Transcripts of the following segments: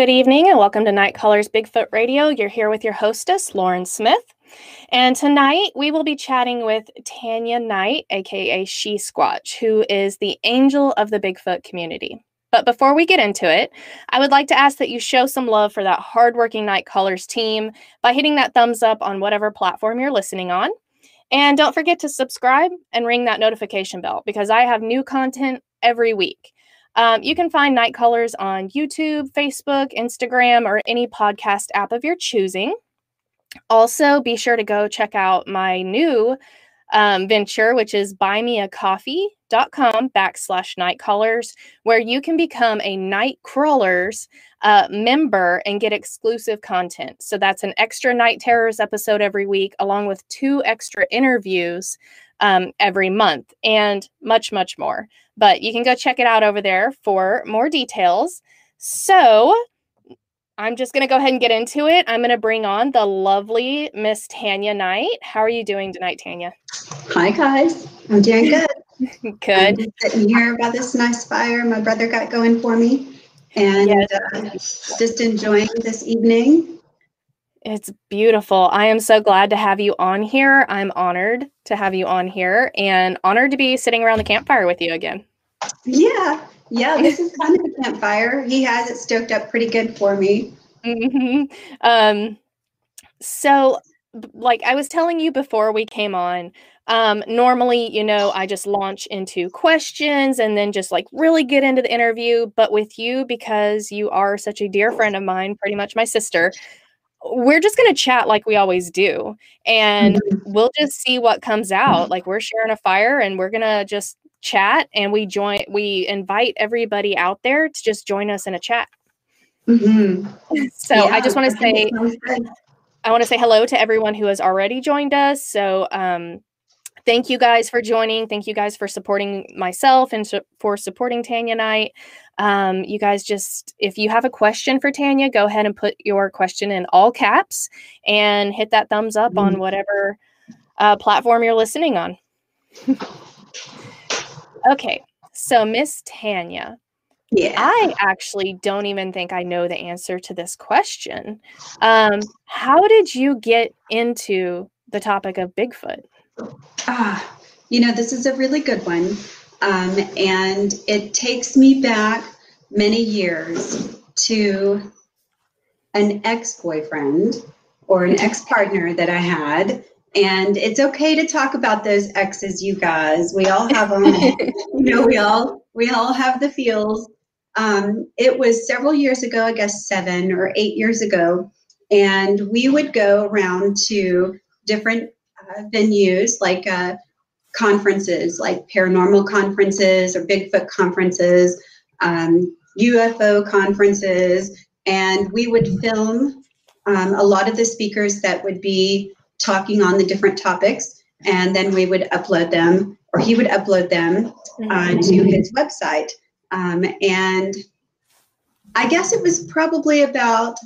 Good evening and welcome to Night Callers Bigfoot Radio. You're here with your hostess, Lauren Smith. And tonight we will be chatting with Tanya Knight, aka She Squatch, who is the angel of the Bigfoot community. But before we get into it, I would like to ask that you show some love for that hardworking Night Callers team by hitting that thumbs up on whatever platform you're listening on. And don't forget to subscribe and ring that notification bell because I have new content every week. Um, you can find Night Callers on YouTube, Facebook, Instagram, or any podcast app of your choosing. Also, be sure to go check out my new um, venture, which is buymeacoffee.com backslash night callers, where you can become a night crawlers uh, member and get exclusive content. So that's an extra night terrors episode every week, along with two extra interviews um, every month, and much, much more. But you can go check it out over there for more details. So I'm just going to go ahead and get into it. I'm going to bring on the lovely Miss Tanya Knight. How are you doing tonight, Tanya? Hi, guys. I'm doing good. good. I'm sitting here by this nice fire my brother got going for me, and yes. uh, just enjoying this evening. It's beautiful. I am so glad to have you on here. I'm honored to have you on here and honored to be sitting around the campfire with you again. Yeah. Yeah, this is kind of a campfire. He has it stoked up pretty good for me. Mm-hmm. Um, so, like I was telling you before we came on, um, normally, you know, I just launch into questions and then just like really get into the interview. But with you, because you are such a dear friend of mine, pretty much my sister, we're just going to chat like we always do and mm-hmm. we'll just see what comes out like we're sharing a fire and we're going to just chat and we join we invite everybody out there to just join us in a chat mm-hmm. so yeah, i just want to say i want to say hello to everyone who has already joined us so um thank you guys for joining thank you guys for supporting myself and su- for supporting tanya knight um, you guys just, if you have a question for Tanya, go ahead and put your question in all caps and hit that thumbs up mm. on whatever uh, platform you're listening on. okay, so Miss Tanya. Yeah. I actually don't even think I know the answer to this question. Um, how did you get into the topic of Bigfoot? Ah, you know, this is a really good one. Um, and it takes me back many years to an ex boyfriend or an ex partner that I had. And it's okay to talk about those exes, you guys. We all have them. you know, we all we all have the feels. Um, it was several years ago, I guess seven or eight years ago, and we would go around to different uh, venues like uh, conferences like paranormal conferences or Bigfoot conferences, um, UFO conferences, and we would film um, a lot of the speakers that would be talking on the different topics, and then we would upload them, or he would upload them uh, mm-hmm. to his website. Um, and I guess it was probably about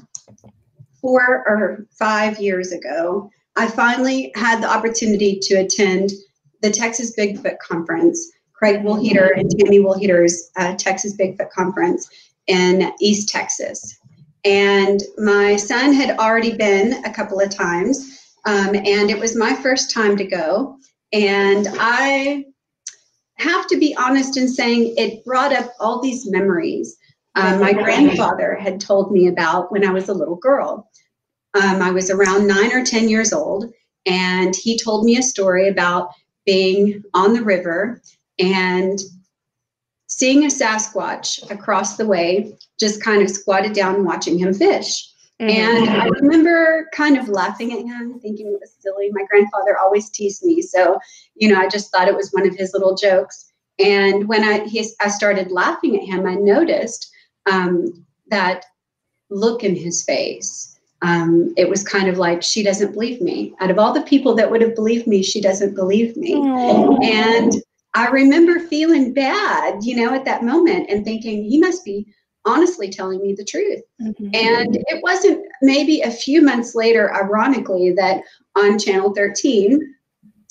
four or five years ago. I finally had the opportunity to attend the Texas Bigfoot Conference, Craig Woolheater and Tammy Woolheater's uh, Texas Bigfoot Conference in East Texas. And my son had already been a couple of times, um, and it was my first time to go. And I have to be honest in saying it brought up all these memories um, my grandfather had told me about when I was a little girl. Um, I was around nine or 10 years old, and he told me a story about being on the river and seeing a Sasquatch across the way, just kind of squatted down watching him fish. Mm-hmm. And I remember kind of laughing at him, thinking it was silly. My grandfather always teased me, so you know, I just thought it was one of his little jokes. And when I he, I started laughing at him, I noticed um, that look in his face um, it was kind of like she doesn't believe me. Out of all the people that would have believed me, she doesn't believe me. Aww. And I remember feeling bad, you know, at that moment and thinking he must be honestly telling me the truth. Mm-hmm. And it wasn't maybe a few months later, ironically, that on Channel 13,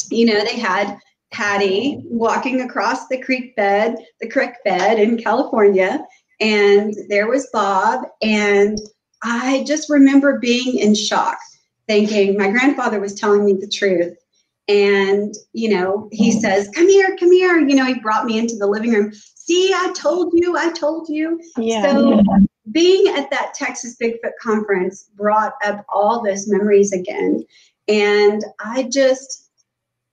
you know, they had Patty walking across the creek bed, the creek bed in California, and there was Bob. And I just remember being in shock, thinking my grandfather was telling me the truth. And, you know, he says, Come here, come here. You know, he brought me into the living room. See, I told you, I told you. Yeah. So being at that Texas Bigfoot conference brought up all those memories again. And I just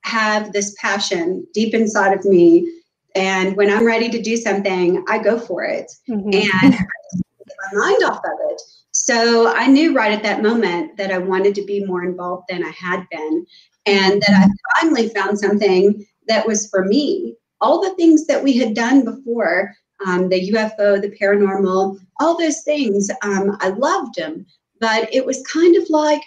have this passion deep inside of me. And when I'm ready to do something, I go for it. Mhm. And I get my mind off of it. So I knew right at that moment that I wanted to be more involved than I had been. And that I finally found something that was for me. All the things that we had done before, um, the UFO, the paranormal, all those things, um, I loved them. But it was kind of like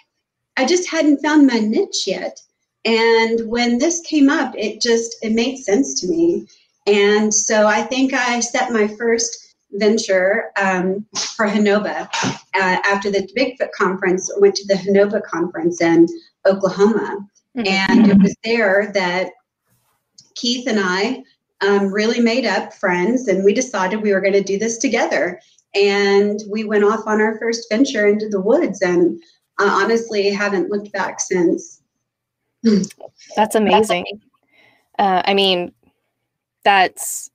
I just hadn't found my niche yet. And when this came up, it just it made sense to me. And so I think I set my first venture um, for Honobia uh, after the Bigfoot conference. Went to the Honobia conference in Oklahoma, Mhm. and it was there that Keith and I um, really made up friends, and we decided we were going to do this together. And we went off on our first venture into the woods, and I honestly haven't looked back since. That's amazing. Uh, I mean, that's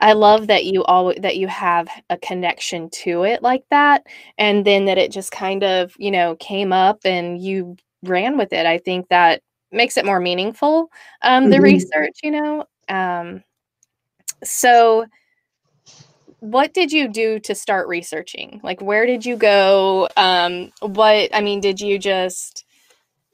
I love that you all that you have a connection to it like that, and then that it just kind of you know came up and you ran with it. I think that makes it more meaningful. Um, the Mhm. research, you know. Um, so, what did you do to start researching? Like, where did you go? Um, what I mean, did you just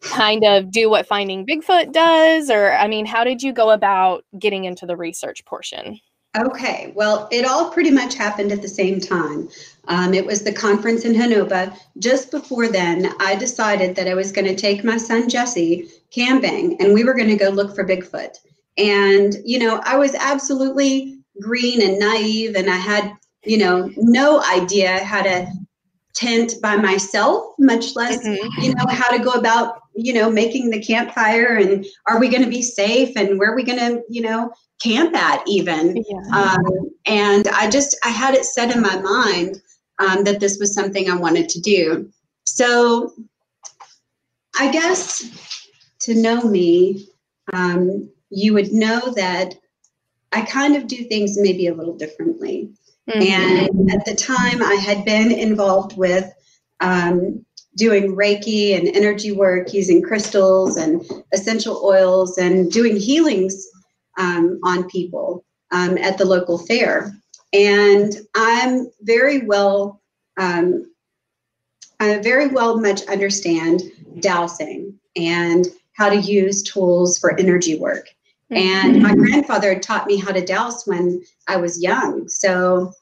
kind of do what Finding Bigfoot does? Or, I mean, how did you go about getting into the research portion? Okay, well, it all pretty much happened at the same time. Um, it was the conference in Honobia. Just before then, I decided that I was going to take my son Jesse camping and we were going to go look for Bigfoot. And, you know, I was absolutely green and naive, and I had, you know, no idea how to tent by myself, much less, Mhm. you know, how to go about, you know, making the campfire and are we going to be safe and where are we going to, you know, camp at even. Yeah. Um, and I just I had it set in my mind um, that this was something I wanted to do. So I guess to know me, um, you would know that I kind of do things maybe a little differently. Mhm. And at the time, I had been involved with um, doing Reiki and energy work using crystals and essential oils and doing healings um, on people um, at the local fair. And I'm very well, um, I very well much understand dowsing and how to use tools for energy work. And my mm-hmm. grandfather had taught me how to dowse when I was young. So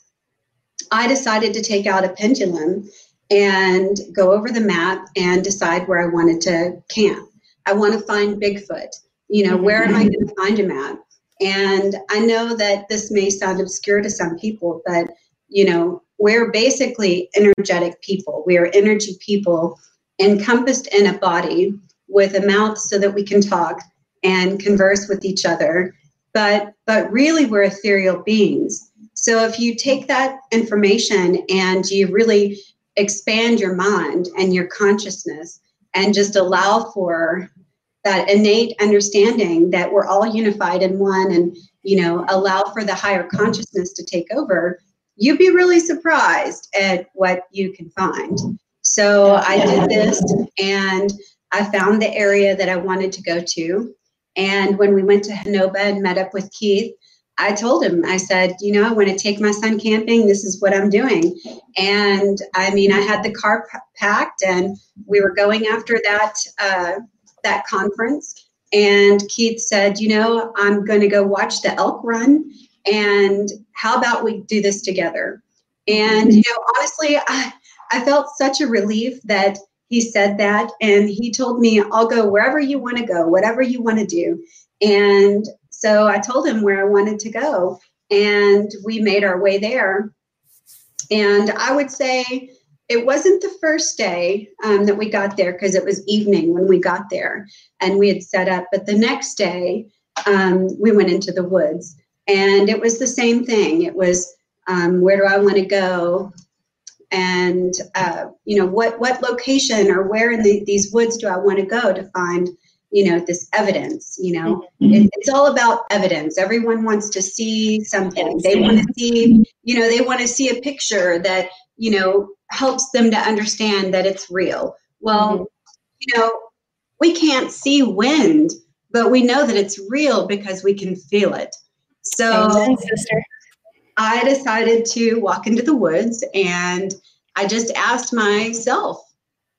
I decided to take out a pendulum and go over the map and decide where I wanted to camp. I want to find Bigfoot. You know, where am I going to mm-hmm. find him at? And I know that this may sound obscure to some people, but you know, we're basically energetic people. We are energy people encompassed in a body with a mouth so that we can talk and converse with each other. But but really we're ethereal beings. So if you take that information and you really expand your mind and your consciousness and just allow for that innate understanding that we're all unified in one and you know allow for the higher consciousness to take over you'd be really surprised at what you can find so i did this and i found the area that i wanted to go to. And when we went to honobia and met up with keith i told him i said you know i want to take my son camping. This is what i'm doing. And i mean i had the car p- packed and we were going after that uh, that conference. And keith said you know i'm going to go watch the elk run and how about we do this together? And you know honestly i, I felt such a relief that he said that and he told me i'll go wherever you want to go whatever you want to do and so i told him where i wanted to go and we made our way there and i would say it wasn't the first day um, that we got there because it was evening when we got there and we had set up. But the next day, um, we went into the woods and it was the same thing. It was Um, where do I want to go? And uh, you know, what what location or where in the, these woods do I want to go to find you know this evidence? You know, mm-hmm. it, it's all about evidence. Everyone wants to see something. They want to see you know they want to see a picture that you know helps them to understand that it's real. Well, mm-hmm. you know, we can't see wind, but we know that it's real because we can feel it. So, Amen, sister. I decided to walk into the woods and I just asked myself,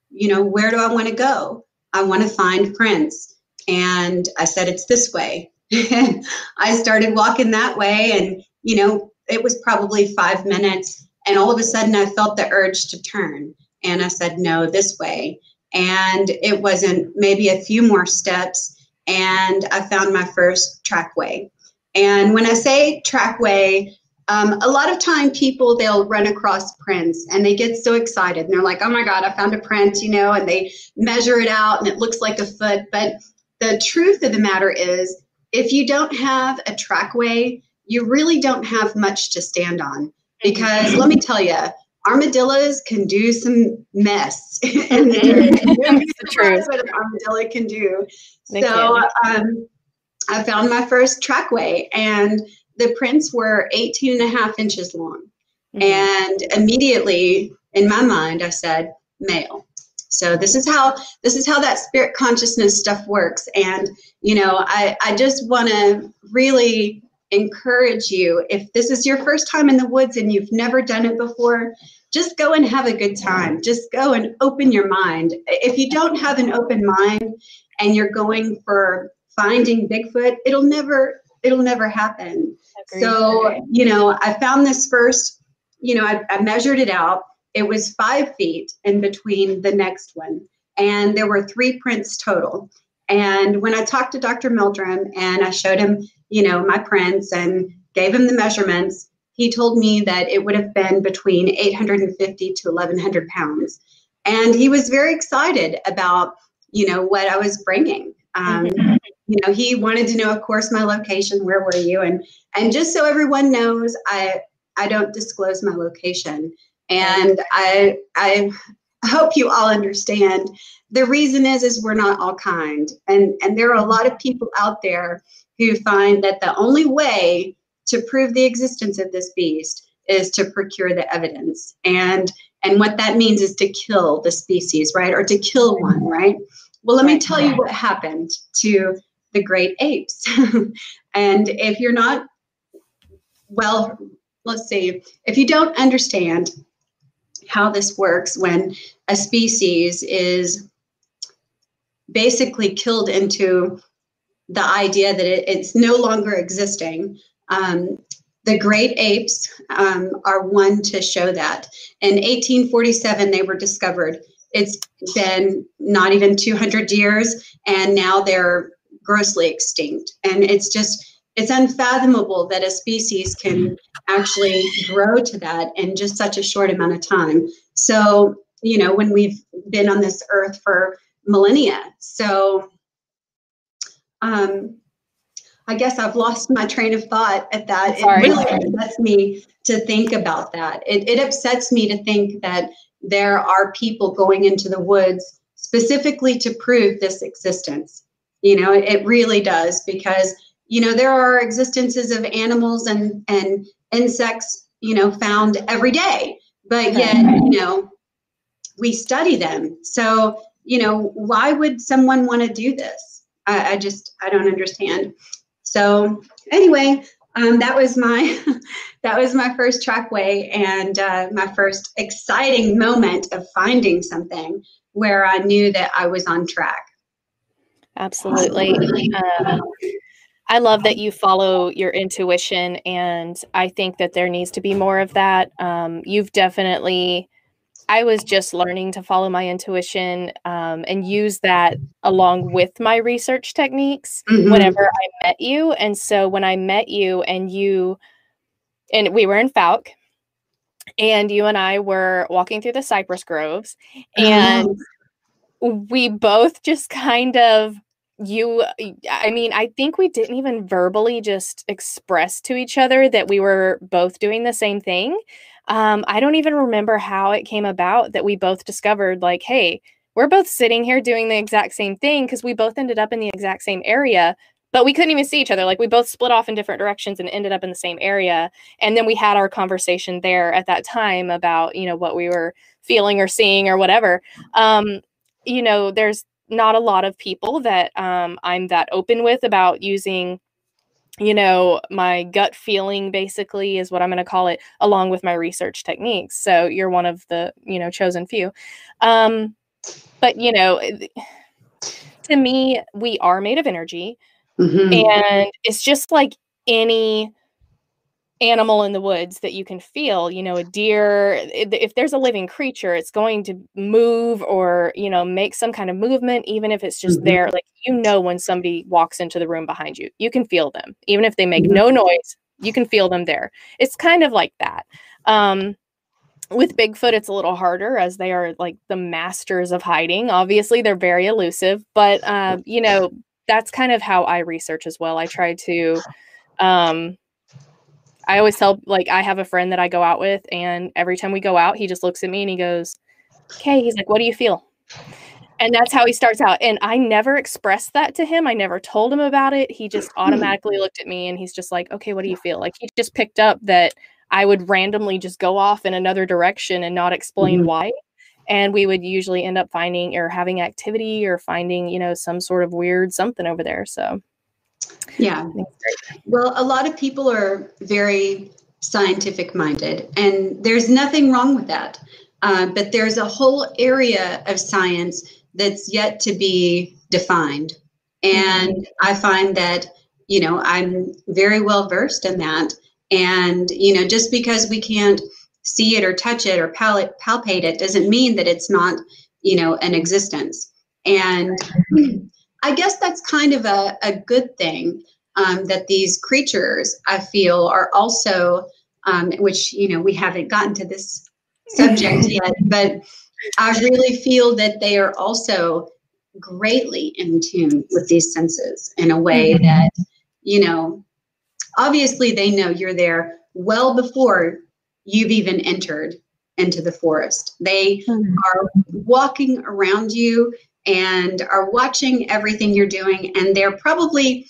you know, where do I want to go? I want to find prints. And I said, it's this way. I started walking that way, and, you know, it was probably five minutes. And all of a sudden, I felt the urge to turn. And I said, no, this way. And it wasn't maybe a few more steps. And I found my first trackway. And when I say trackway, um, a lot of time people they'll run across prints and they get so excited and they're like, oh my God, I found a print, you know, and they measure it out and it looks like a foot. But the truth of the matter is, if you don't have a trackway, you really don't have much to stand on. Because let me tell you, armadillos can do some mess in the dirt. the truth. What an armadillo can do. They so um, I found my first trackway and the prints were 18 and a half inches long. Mm-hmm. And immediately in my mind, I said, male. So this is how this is how that spirit consciousness stuff works. And you know, I, I just want to really encourage you if this is your first time in the woods and you've never done it before, just go and have a good time. Just go and open your mind. If you don't have an open mind and you're going for finding Bigfoot, it'll never it'll never happen. So, you know, I found this first, you know, I, I measured it out. It was five feet in between the next one. And there were three prints total. And when I talked to Dr. Meldrum and I showed him, you know, my prints and gave him the measurements, he told me that it would have been between 850 to 1100 pounds. And he was very excited about, you know, what I was bringing. Um, mm-hmm you know he wanted to know of course my location where were you? And and just so everyone knows i i don't disclose my location. And i i hope you all understand the reason is is we're not all kind. And and there are a lot of people out there who find that the only way to prove the existence of this beast is to procure the evidence. And and what that means is to kill the species right? Or to kill one right? Well let me tell you what happened to the great apes. and if you're not, well, let's see, if you don't understand how this works when a species is basically killed into the idea that it, it's no longer existing. Um, the great apes um, are one to show that. In 1847, they were discovered. It's been not even 200 years, and now they're grossly extinct. And it's just, it's unfathomable that a species can actually grow to that in just such a short amount of time. So, you know, when we've been on this earth for millennia. So, um, I guess I've lost my train of thought at that. Sorry. It really upsets me to think about that. It, it upsets me to think that there are people going into the woods specifically to prove this existence. You know, it really does because, you know, there are existences of animals and, and insects, you know, found every day, but yet, you know, we study them. So, you know, why would someone want to do this? I, I just, I don't understand. So anyway, um, that was my that was my first trackway and uh, my first exciting moment of finding something where I knew that I was on track. Absolutely. Um, I love that you follow your intuition, and I think that there needs to be more of that. Um, you've definitely, I was just learning to follow my intuition um, and use that along with my research techniques mm-hmm. whenever I met you. And so when I met you, and you, and we were in Fouke, and you and I were walking through the cypress groves, and oh. We both just kind of you i mean i think we didn't even verbally just express to each other that we were both doing the same thing. Um, i don't even remember how it came about that we both discovered like hey we're both sitting here doing the exact same thing because we both ended up in the exact same area but we couldn't even see each other. Like we both split off in different directions and ended up in the same area. And then we had our conversation there at that time about you know what we were feeling or seeing or whatever. Um, you know there's not a lot of people that um, I'm that open with about using, you know, my gut feeling basically is what I'm going to call it, along with my research techniques. So you're one of the, you know, chosen few. Um, but, you know, to me, we are made of energy. Mm-hmm. And it's just like any animal in the woods that you can feel you know a deer if there's a living creature it's going to move or you know make some kind of movement even if it's just mm-hmm. there like you know when somebody walks into the room behind you you can feel them even if they make mm-hmm. no noise you can feel them there it's kind of like that um with Bigfoot, it's a little harder as they are like the masters of hiding. Obviously, they're very elusive, but um, you know that's kind of how I research as well. I try to um, I always tell like I have a friend that I go out with, and every time we go out, he just looks at me and he goes, "Okay." He's like, "What do you feel?" And that's how he starts out. And I never expressed that to him. I never told him about it. He just automatically looked at me and he's just like, "Okay, what do you feel?" Like he just picked up that I would randomly just go off in another direction and not explain mm-hmm. why. And we would usually end up finding or having activity or finding, you know, some sort of weird something over there. So yeah. Well, a lot of people are very scientific minded, and there's nothing wrong with that. Uh, but there's a whole area of science that's yet to be defined. And. I find that, you know, I'm very well versed in that. And, you know, just because we can't see it or touch it or pal- palpate it doesn't mean that it's not, you know, an existence. And I guess that's kind of a, a good thing um, that these creatures, I feel, are also, um, which, you know, we haven't gotten to this subject yet, but I really feel that they are also greatly in tune with these senses in a way mm-hmm. that, you know, obviously they know you're there well before you've even entered into the forest. They mm-hmm. are walking around you and are watching everything you're doing and they're probably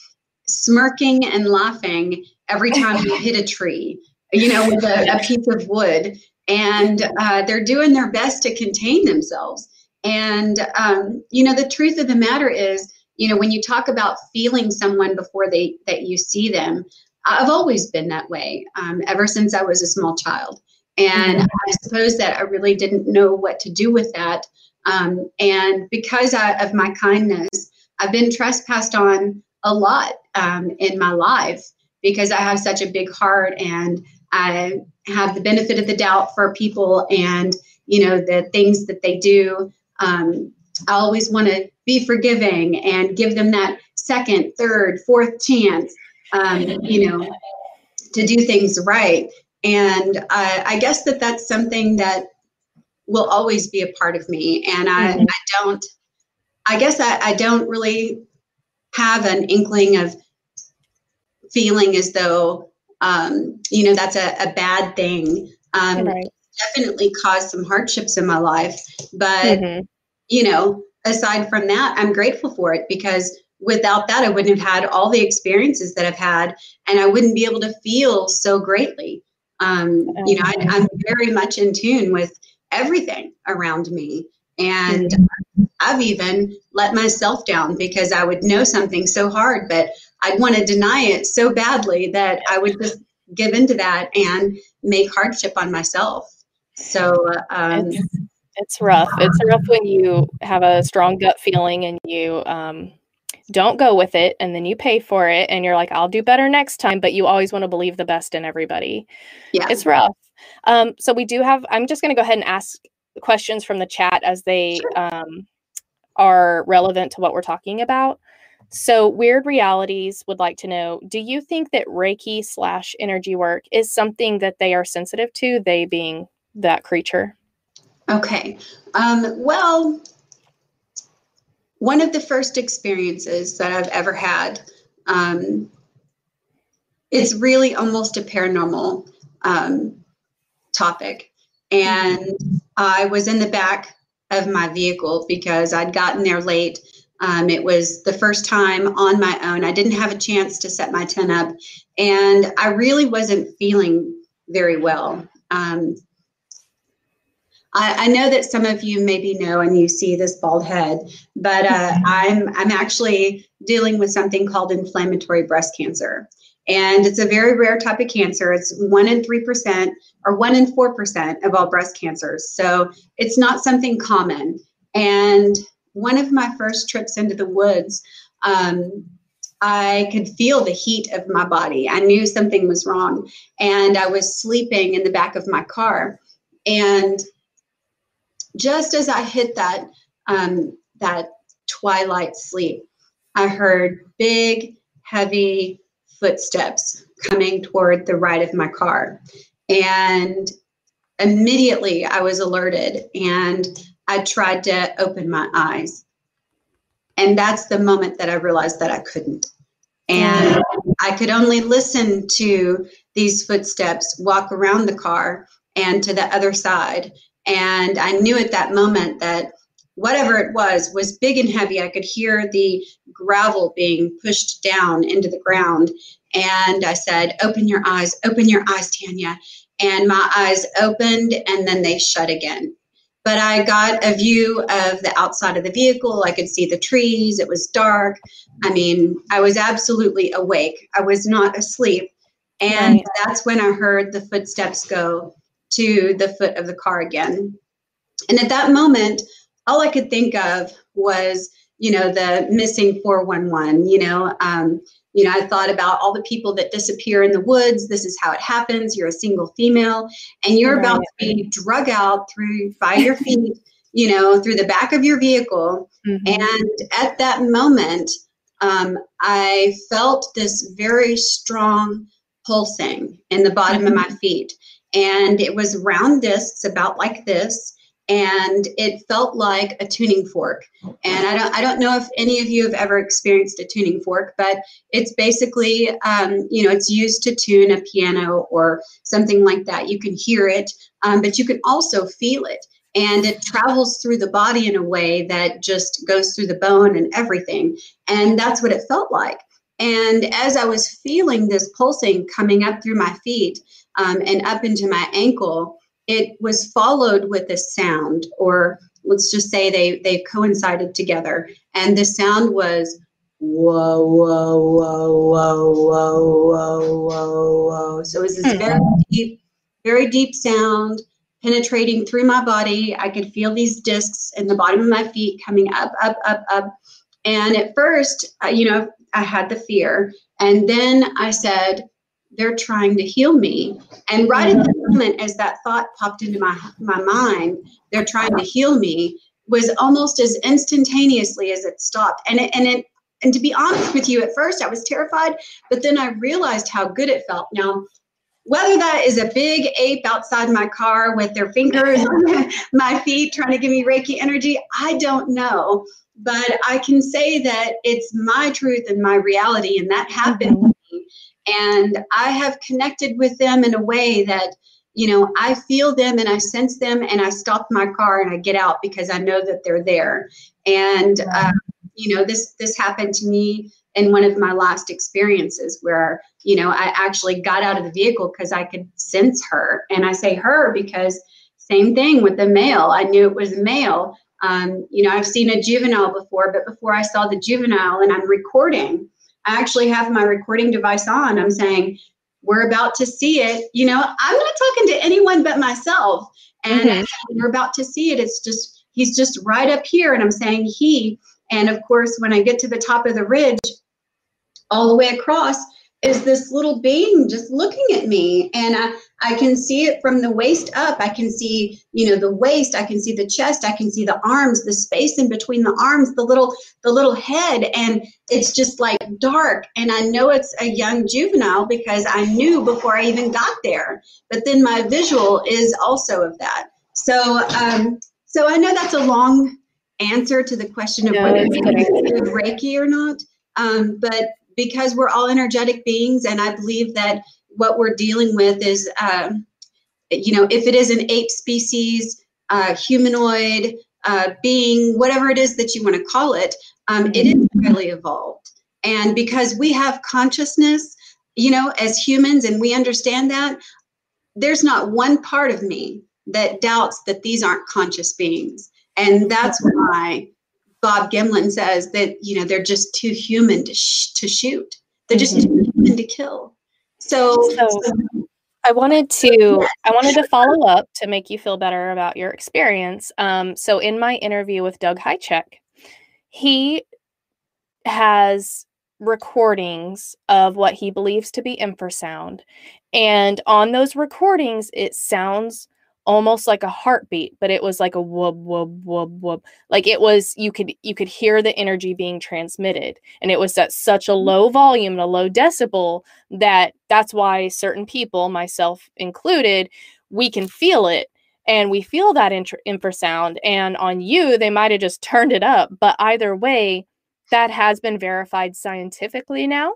smirking and laughing every time you hit a tree you know with a, a piece of wood. And uh, they're doing their best to contain themselves. And um, you know the truth of the matter is you know when you talk about feeling someone before they that you see them i've always been that way um, ever since i was a small child. And mm-hmm. i suppose that i really didn't know what to do with that um, and because I, of my kindness, I've been trespassed on a lot um, in my life because I have such a big heart and I have the benefit of the doubt for people and you know the things that they do. Um, I always want to be forgiving and give them that second, third, fourth chance. Um, you know, to do things right. And I, I guess that that's something that will always be a part of me. And I, mm-hmm. I don't, I guess I, I don't really have an inkling of feeling as though, um, you know, that's a, a bad thing. Um, right. Definitely caused some hardships in my life. But, mm-hmm. you know, aside from that, I'm grateful for it because without that, I wouldn't have had all the experiences that I've had and I wouldn't be able to feel so greatly. Um, you know, I, I'm very much in tune with everything around me. And mm-hmm. I've even let myself down because I would know something so hard, but I'd want to deny it so badly that I would just give into that and make hardship on myself. So um, it's, it's, rough. It's rough when you have a strong gut feeling and you um, don't go with it and then you pay for it and you're like, I'll do better next time, but you always want to believe the best in everybody. Yeah. It's rough. Um, so we do have, I'm just going to go ahead and ask questions from the chat as they um, are relevant to what we're talking about. So, Weird Realities would like to know Do you think that Reiki slash energy work is something that they are sensitive to, they being that creature? Okay. Um, well, one of the first experiences that I've ever had. Um, it's really almost a paranormal um, topic. And I was in the back of my vehicle because I'd gotten there late. Um, it was the first time on my own. I didn't have a chance to set my tent up, and I really wasn't feeling very well. Um, I, I, know that some of you maybe know and you see this bald head, but uh, I'm I'm actually dealing with something called inflammatory breast cancer. And it's a very rare type of cancer. It's one in 3% or one in 4% of all breast cancers. So it's not something common. And one of my first trips into the woods, um, I could feel the heat of my body. I knew something was wrong. And I was sleeping in the back of my car. And just as I hit that, um, that twilight sleep, I heard big, heavy footsteps coming toward the right of my car. And immediately I was alerted and I tried to open my eyes. And that's the moment that I realized that I couldn't. And I could only listen to these footsteps walk around the car and to the other side. And I knew at that moment that whatever it was was big and heavy. I could hear the gravel being pushed down into the ground. And I said, Open your eyes, open your eyes, Tanya. And my eyes opened and then they shut again. But I got a view of the outside of the vehicle. I could see the trees. It was dark. I mean, I was absolutely awake. I was not asleep. And right. that's when I heard the footsteps go to the foot of the car again. And at that moment, all I could think of was, you know, the missing 411, you know, um, you know, I thought about all the people that disappear in the woods. This is how it happens. You're a single female and you're right. about to be drug out through by your feet, you know, through the back of your vehicle. Mm-hmm. And at that moment, um, I felt this very strong pulsing in the bottom mm-hmm. of my feet. And it was round discs about like this and it felt like a tuning fork. And I don't, I don't know if any of you have ever experienced a tuning fork, but it's basically, um, you know, it's used to tune a piano or something like that. You can hear it, um, but you can also feel it. And it travels through the body in a way that just goes through the bone and everything. And that's what it felt like. And as I was feeling this pulsing coming up through my feet um, and up into my ankle, it was followed with a sound, or let's just say they, they coincided together. And the sound was whoa, whoa, whoa, whoa, whoa, whoa, whoa, whoa. So it was this hmm. very deep, very deep sound penetrating through my body. I could feel these discs in the bottom of my feet coming up, up, up, up. And at first, you know, I had the fear. And then I said, they're trying to heal me. And right at the moment, as that thought popped into my, my mind, they're trying to heal me, was almost as instantaneously as it stopped. And it, and it, and to be honest with you, at first I was terrified, but then I realized how good it felt. Now, whether that is a big ape outside my car with their fingers on my feet trying to give me Reiki energy, I don't know. But I can say that it's my truth and my reality, and that happened mm-hmm and I have connected with them in a way that you know I feel them and I sense them and I stop my car and I get out because I know that they're there. And uh, you know this this happened to me in one of my last experiences where you know I actually got out of the vehicle because I could sense her. And I say her because same thing with the male. I knew it was a male. Um, you know I've seen a juvenile before but before I saw the juvenile and I'm recording I actually have my recording device on. I'm saying, we're about to see it. You know, I'm not talking to anyone but myself. And mm-hmm. we're about to see it. It's just, he's just right up here. And I'm saying he. And of course, when I get to the top of the ridge, all the way across, is this little being just looking at me and I, I can see it from the waist up. I can see you know the waist. I can see the chest. I can see the arms the space in between the arms the little the little head. And it's just like dark. And i know it's a young juvenile because i knew before i even got there. But then my visual is also of that. So um so i know that's a long answer to the question of no, whether it's Reiki or not. Um, but because we're all energetic beings, and I believe that what we're dealing with is, um, you know, if it is an ape species, uh, humanoid uh, being, whatever it is that you want to call it, um, it is highly evolved. And because we have consciousness, you know, as humans, and we understand that, there's not one part of me that doubts that these aren't conscious beings. And that's why Bob Gimlin says that, you know, they're just too human to, sh- to shoot. They're just mm-hmm. too human to kill. So, so, I wanted to I wanted to follow up to make you feel better about your experience. Um, so in my interview with Doug Hajicek, he has recordings of what he believes to be infrasound. And on those recordings, it sounds almost like a heartbeat, but it was like a whoop, whoop, whoop, whoop. Like it was, you could you could hear the energy being transmitted, and it was at such a mm. low volume and a low decibel that that's why certain people, myself included, we can feel it and we feel that infrasound. And on you, they might have just turned it up, but either way, that has been verified scientifically now.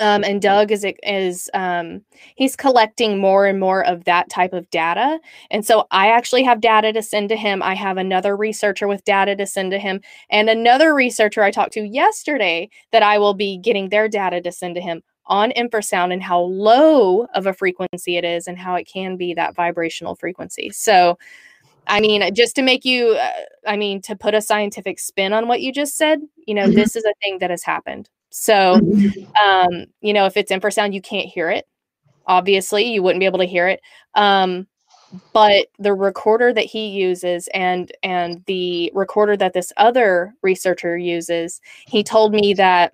Um, and Doug is is um, he's collecting more and more of that type of data. And so I actually have data to send to him. I have another researcher with data to send to him, and another researcher I talked to yesterday that I will be getting their data to send to him on infrasound and how low of a frequency it is and how it can be that vibrational frequency. So I mean, just to make you, uh, I mean, to put a scientific spin on what you just said, you know, mm-hmm. this is a thing that has happened. So, mm-hmm. um, you know, if it's infrasound, you can't hear it. Obviously, you wouldn't be able to hear it. Um, but the recorder that he uses and and the recorder that this other researcher uses, he told me that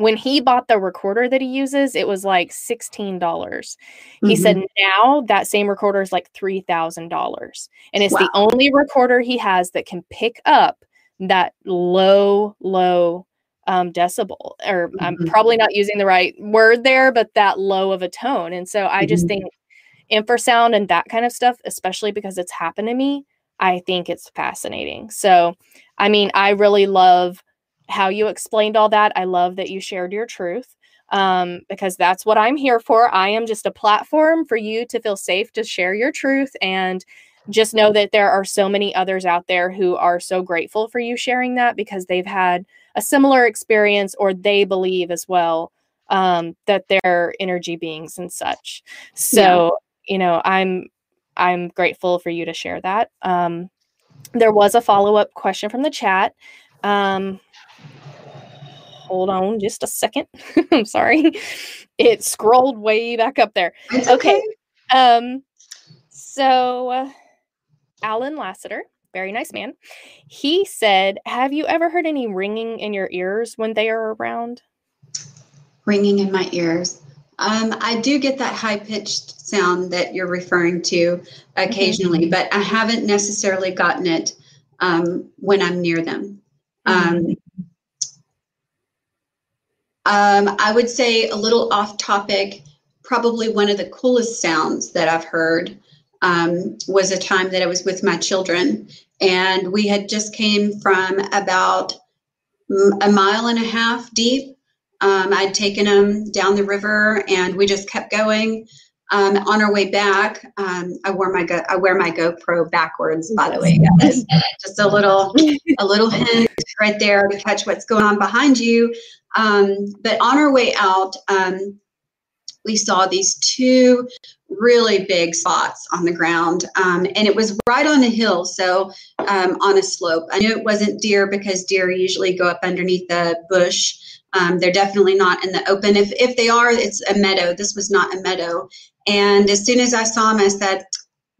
when he bought the recorder that he uses, it was like $16. dollars mm-hmm. He said mm-hmm. now that same recorder is like $3,000. And it's wow. the only recorder he has that can pick up that low, low um, decibel, or mm-hmm. I'm probably not using the right word there, but that low of a tone. And so I just mm-hmm. think infrasound and that kind of stuff, especially because it's happened to me, I think it's fascinating. So, I mean, I really love how you explained all that. I love that you shared your truth um, because that's what I'm here for. I am just a platform for you to feel safe to share your truth and just know that there are so many others out there who are so grateful for you sharing that because they've had a similar experience or they believe as well um, that they're energy beings and such. So, yeah. you know, I'm I'm grateful for you to share that. Um, there was a follow up question from the chat. Um, hold on just a second. I'm sorry. It scrolled way back up there. It's okay. okay. Um, so uh, Alan Lassiter, very nice man, he said, Have you ever heard any ringing in your ears when they are around? Ringing in my ears. Um, I do get that high pitched sound that you're referring to occasionally, mm-hmm. but I haven't necessarily gotten it um, when I'm near them. Mm-hmm. Um, um, I would say a little off topic, probably one of the coolest sounds that I've heard um, was a time that I was with my children, and we had just came from about a mile and a half deep. Um, I'd taken them down the river, and we just kept going. Um, on our way back, um, I wore my go- I wear my GoPro backwards. By the way, guys. just a little a little hint right there to catch what's going on behind you. Um, but on our way out, um, we saw these two really big spots on the ground, um, and it was right on a hill, so um, on a slope. I knew it wasn't deer because deer usually go up underneath the bush. Um, they're definitely not in the open. If if they are, it's a meadow. This was not a meadow. And as soon as I saw them, I said,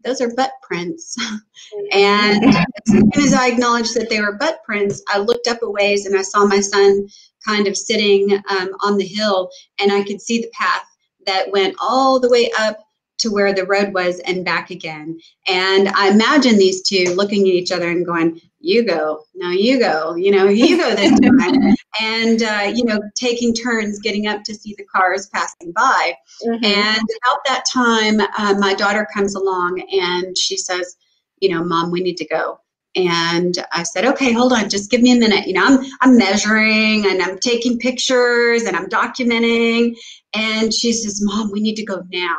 "Those are butt prints." and as soon as I acknowledged that they were butt prints, I looked up a ways and I saw my son kind of sitting um, on the hill, and I could see the path that went all the way up to where the road was and back again. And I imagine these two looking at each other and going, "You go, no, you go, you know, you go this time," and uh, you know, taking turns getting up to see the cars passing by. Mm-hmm. And about that time, uh, my daughter comes along and she says, "You know, mom, we need to go." And I said, okay, hold on, just give me a minute. You know, I'm I'm measuring and I'm taking pictures and I'm documenting. And she says, Mom, we need to go now.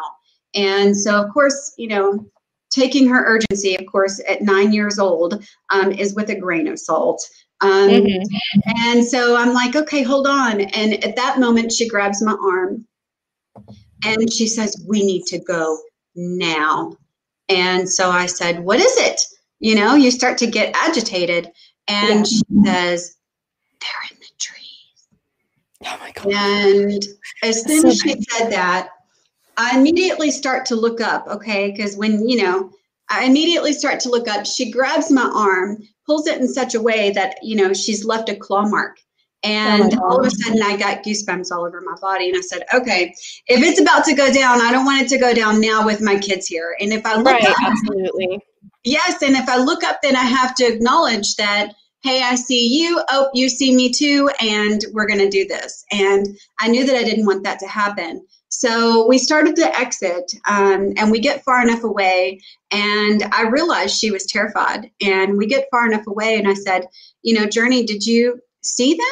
And so, of course, you know, taking her urgency, of course, at nine years old, um, is with a grain of salt. Um, mm-hmm. And so I'm like, okay, hold on. And at that moment, she grabs my arm and she says, we need to go now. And so I said, what is it? You know, you start to get agitated. And yeah. she says, they're in the trees. Oh my God. And as soon as she said that, I immediately start to look up, okay? Because when, you know, I immediately start to look up, she grabs my arm, pulls it in such a way that, you know, she's left a claw mark. And oh all of a sudden, I got goosebumps all over my body. And I said, okay, if it's about to go down, I don't want it to go down now with my kids here. And if I look right, up, absolutely. Yes. And if I look up, then I have to acknowledge that hey, I see you. Oh, you see me too. And we're going to do this. And I knew that I didn't want that to happen. So we started to exit um, and we get far enough away. And I realized she was terrified. And we get far enough away. And I said, you know, Journey, did you see them?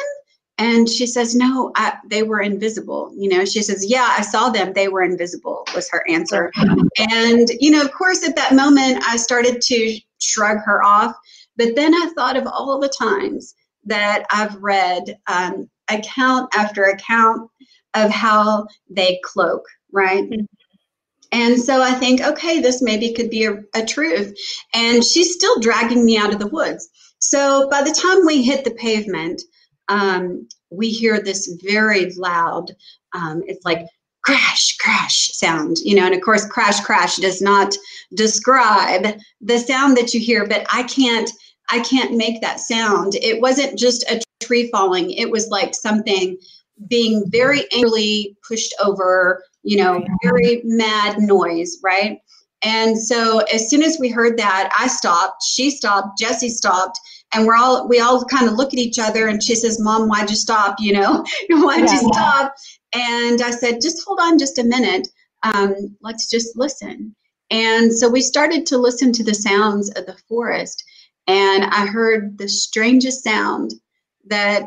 And she says, no, I, they were invisible. You know, she says, yeah, I saw them. They were invisible, was her answer. And, you know, of course, at that moment, I started to shrug her off. But then I thought of all the times that I've read um, account after account of how they cloak, right? Mm-hmm. And so I think, okay, this maybe could be a, a, truth. And she's still dragging me out of the woods. So by the time we hit the pavement, um, we hear this very loud, um, it's like crash, crash sound, you know, and of course, crash, crash does not describe the sound that you hear, but I can't, I can't make that sound. It wasn't just a tree falling, it was like something being very angrily pushed over, you know, very mad noise, right? And so as soon as we heard that, I stopped, she stopped, Jesse stopped, and we're all we all kind of look at each other and she says, Mom, why'd you stop? You know, why'd yeah, you stop? And I said, just hold on just a minute. Um, let's just listen. And so we started to listen to the sounds of the forest. And I heard the strangest sound that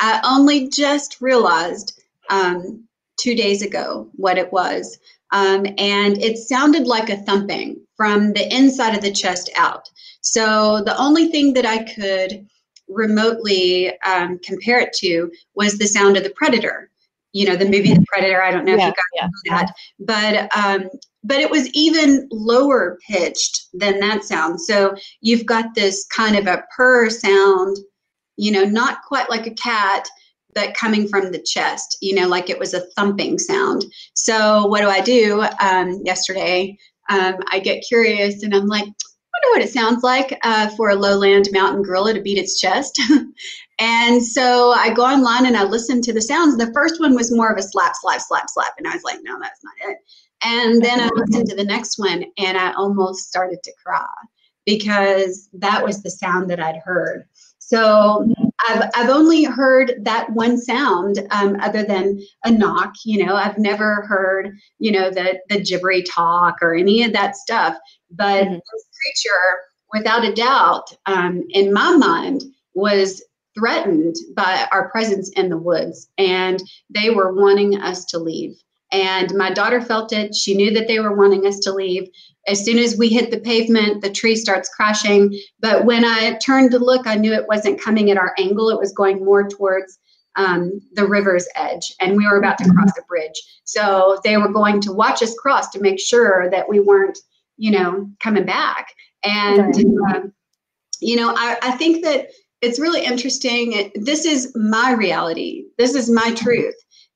I only just realized um, two days ago what it was. Um, and it sounded like a thumping from the inside of the chest out. So the only thing that I could remotely um, compare it to was the sound of the predator you know the movie The Predator. I don't know yeah, if you guys yeah. know that, but um, but it was even lower pitched than that sound. So you've got this kind of a purr sound, you know, not quite like a cat, but coming from the chest, you know, like it was a thumping sound. So what do I do? Um, yesterday, um, I get curious and I'm like, I wonder what it sounds like uh, for a lowland mountain gorilla to beat its chest. And so I go online and I listen to the sounds. The first one was more of a slap, slap, slap, slap. And I was like, no, that's not it. And then I listened to the next one and I almost started to cry because that was the sound that I'd heard. So I've, I've only heard that one sound um, other than a knock. You know, I've never heard, you know, the, the gibbery talk or any of that stuff. But mm-hmm. this creature, without a doubt, um, in my mind, was threatened by our presence in the woods and they were wanting us to leave. And my daughter felt it. She knew that they were wanting us to leave. As soon as we hit the pavement, the tree starts crashing. But when I turned to look, I knew it wasn't coming at our angle, it was going more towards um, the river's edge. And we were about to cross a bridge. So they were going to watch us cross to make sure that we weren't, you know, coming back. And, um, you know, I, I think that it's really interesting. This is my reality. This is my truth.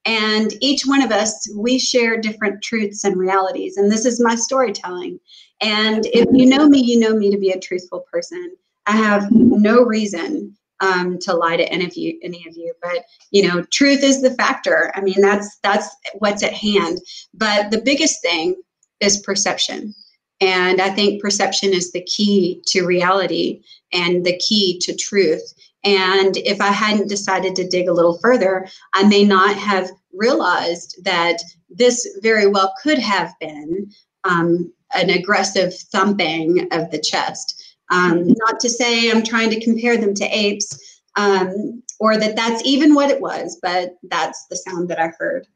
And each one of us, we share different truths and realities. And this is my storytelling. And if you know me, you know me to be a truthful person. I have no reason um, to lie to any of you, any of you. But you know, truth is the factor. I mean, that's that's what's at hand. But the biggest thing is perception. And I think perception is the key to reality and the key to truth. And if I hadn't decided to dig a little further, I may not have realized that this very well could have been um, an aggressive thumping of the chest. Um, not to say I'm trying to compare them to apes um, or that that's even what it was, but that's the sound that I heard.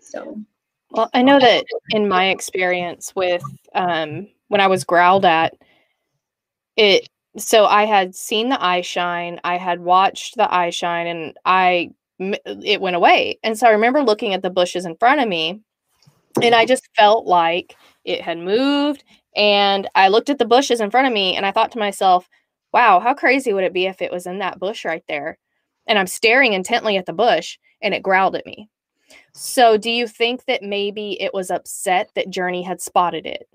So. Well, I know that in my experience with um, when I was growled at, it so I had seen the eye shine, I had watched the eye shine, and I it went away. And so I remember looking at the bushes in front of me, and I just felt like it had moved. And I looked at the bushes in front of me, and I thought to myself, "Wow, how crazy would it be if it was in that bush right there?" And I'm staring intently at the bush, and it growled at me. So, do you think that maybe it was upset that Journey had spotted it,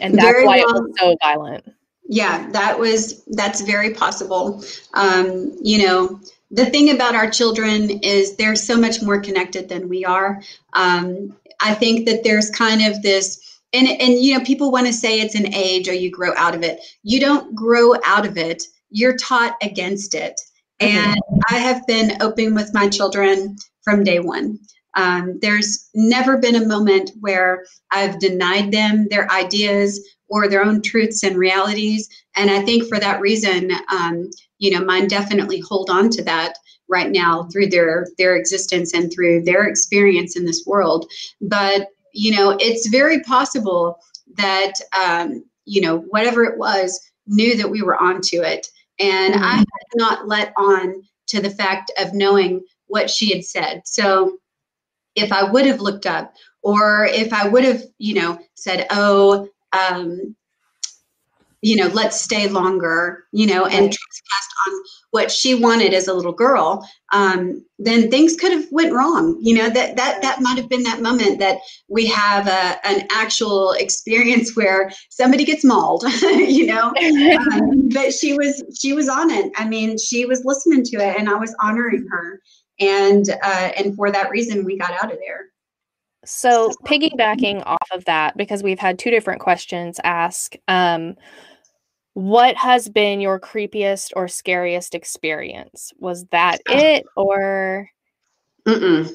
and that's Very why well. it was so violent? Yeah, that was that's very possible. Um, you know, the thing about our children is they're so much more connected than we are. Um, I think that there's kind of this and and you know people want to say it's an age or you grow out of it. You don't grow out of it. You're taught against it. Mm-hmm. And I have been open with my children from day one. Um, there's never been a moment where I've denied them their ideas or their own truths and realities. And I think for that reason, um, you know, mine definitely hold on to that right now through their their existence and through their experience in this world. But you know, it's very possible that um, you know whatever it was knew that we were onto it, and mm-hmm. I had not let on to the fact of knowing what she had said. So if I would have looked up or if I would have, you know, said, oh, um, you know, let's stay longer, you know, and trespassed on what she wanted as a little girl, um, then things could have went wrong. You know, that that that might have been that moment that we have a, an actual experience where somebody gets mauled, you know. um, but she was she was on it. I mean, she was listening to it, and I was honoring her and uh, and for that reason we got out of there so piggybacking off of that because we've had two different questions ask um, what has been your creepiest or scariest experience was that oh. it or Mm-mm.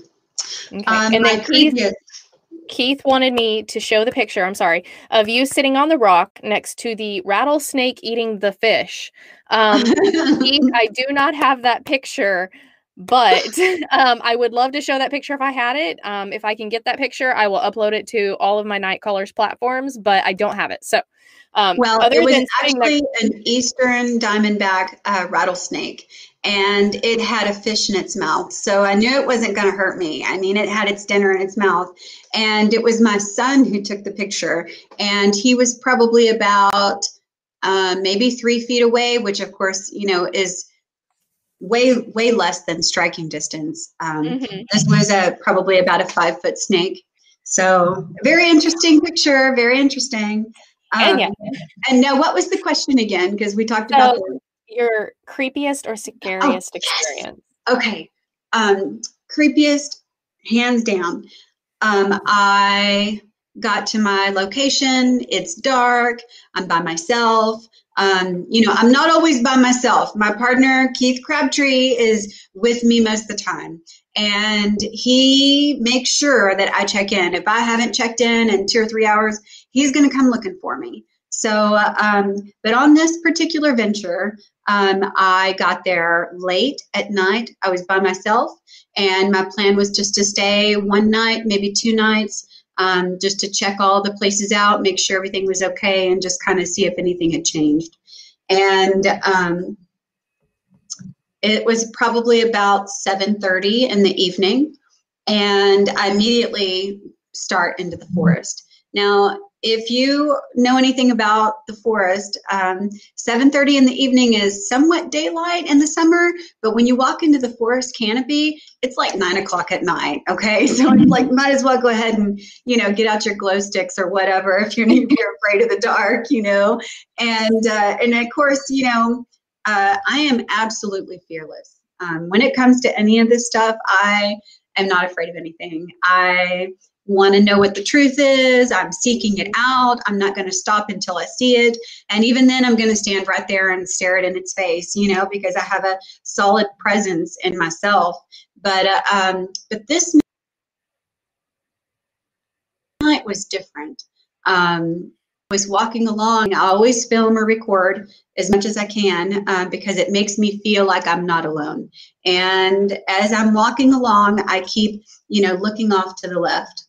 okay um, and then keith, keith wanted me to show the picture i'm sorry of you sitting on the rock next to the rattlesnake eating the fish um, keith, i do not have that picture but um, I would love to show that picture if I had it. Um, if I can get that picture, I will upload it to all of my Night Callers platforms, but I don't have it. So, um, well, it was actually an eastern diamondback uh, rattlesnake, and it had a fish in its mouth. So I knew it wasn't going to hurt me. I mean, it had its dinner in its mouth, and it was my son who took the picture, and he was probably about uh, maybe three feet away, which of course, you know, is way way less than striking distance. Um, mm-hmm. This was a probably about a five foot snake. So very interesting picture. Very interesting. Um, and, yeah. and now, what was the question again? Because we talked so about your creepiest or scariest oh, experience. Okay, um, creepiest, hands down. Um, I got to my location. It's dark. I'm by myself. Um, you know, I'm not always by myself. My partner, Keith Crabtree, is with me most of the time. And he makes sure that I check in. If I haven't checked in in two or three hours, he's going to come looking for me. So, um, but on this particular venture, um, I got there late at night. I was by myself, and my plan was just to stay one night, maybe two nights, um, just to check all the places out, make sure everything was okay, and just kind of see if anything had changed. And um, it was probably about 7:30 in the evening, and I immediately start into the forest. Now, if you know anything about the forest, um, 7:30 in the evening is somewhat daylight in the summer, but when you walk into the forest canopy, it's like nine o'clock at night. Okay, so it's like might as well go ahead and you know get out your glow sticks or whatever if you're, you're afraid of the dark, you know. And uh, and of course, you know, uh, I am absolutely fearless um, when it comes to any of this stuff. I am not afraid of anything. I want to know what the truth is. I'm seeking it out. I'm not going to stop until I see it. And even then, I'm going to stand right there and stare it in its face, you know, because I have a solid presence in myself. But uh, um, but this night was different. Um, was walking along, I always film or record as much as I can uh, because it makes me feel like I'm not alone. And as I'm walking along, I keep, you know, looking off to the left.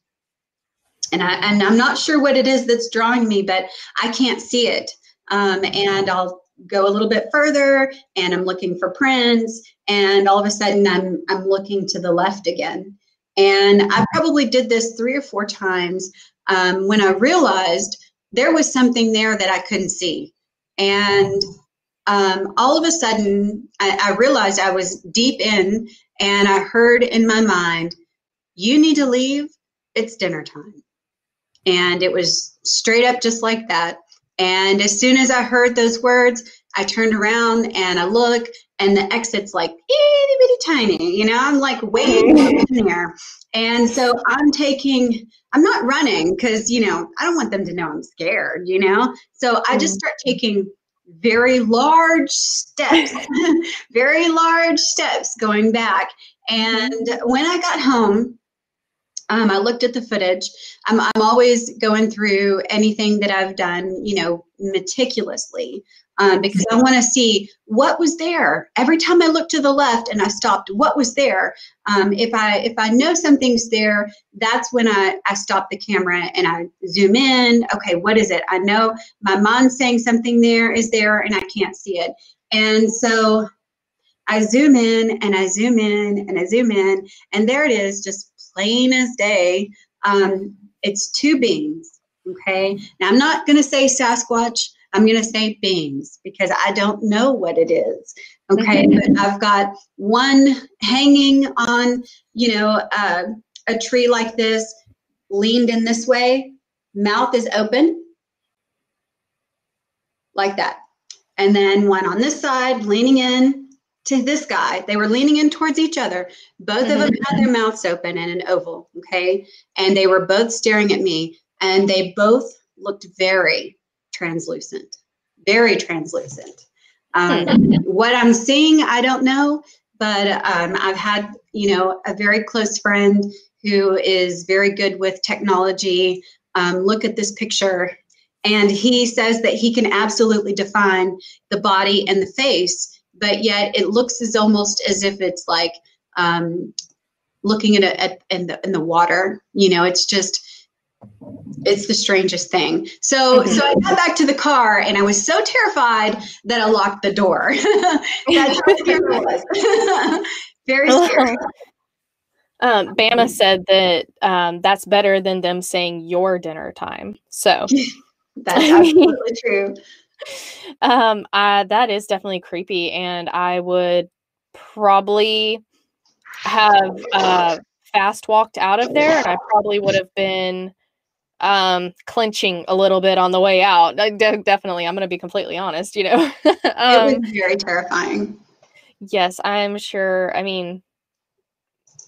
And, I, and I'm not sure what it is that's drawing me, but I can't see it. Um, and I'll go a little bit further and I'm looking for prints and all of a sudden I'm I'm looking to the left again. And I probably did this three or four times um, when I realized there was something there that I couldn't see. And um, all of a sudden, I, I realized I was deep in, and I heard in my mind, You need to leave. It's dinner time. And it was straight up just like that. And as soon as I heard those words, I turned around and I look, and the exit's like itty bitty tiny. You know, I'm like waiting in there. And so I'm taking, I'm not running because, you know, I don't want them to know I'm scared, you know? So I just mm-hmm. start taking very large steps, very large steps going back. And when I got home, um, I looked at the footage. I'm, I'm always going through anything that I've done, you know, meticulously um, because I want to see what was there. Every time I look to the left and I stopped, what was there? Um, if I if I know something's there, that's when I, I stop the camera and I zoom in. Okay, what is it? I know my mind's saying something there is there and I can't see it. And so I zoom in and I zoom in and I zoom in, and there it is, just plain as day. Um, it's two beings. Okay. Now I'm not going to say Sasquatch. I'm going to say beings because I don't know what it is. Okay, mm-hmm. but I've got one hanging on, you know, uh, a tree like this, leaned in this way, mouth is open, like that. And then one on this side, leaning in to this guy. They were leaning in towards each other. Both mm-hmm. of them had their mouths open in an oval, okay? And they were both staring at me, and they both looked very translucent, very translucent. Um, hmm. what I'm seeing, I don't know, but um, I've had, you know, a very close friend who is very good with technology. Um, look at this picture. And he says that he can absolutely define the body and the face, but yet it looks as almost as if it's like um, looking at, it at in the in the water. You know, it's just it's the strangest thing. So mm-hmm. so I got back to the car and I was so terrified that I locked the door. That's how scary it was. Very scary. Um, Bama said that um, that's better than them saying your dinner time. So that's absolutely true. Um, uh, that is definitely creepy, and I would probably have uh, fast walked out of there, and I probably would have been um clenching a little bit on the way out. De- definitely i'm going to be completely honest you know? Um, it was very terrifying. Yes i'm sure i mean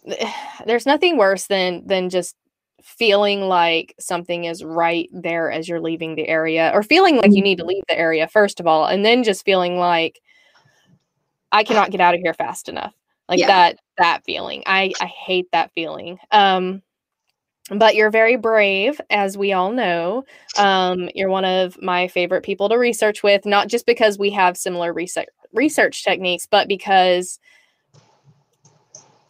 there's nothing worse than than just feeling like something is right there as you're leaving the area or feeling like you need to mm-hmm. leave the area first of all and then just feeling like i cannot get out of here fast enough like yeah. that that feeling i i hate that feeling um but you're very brave, as we all know. Um, you're one of my favorite people to research with, not just because we have similar research research techniques, but because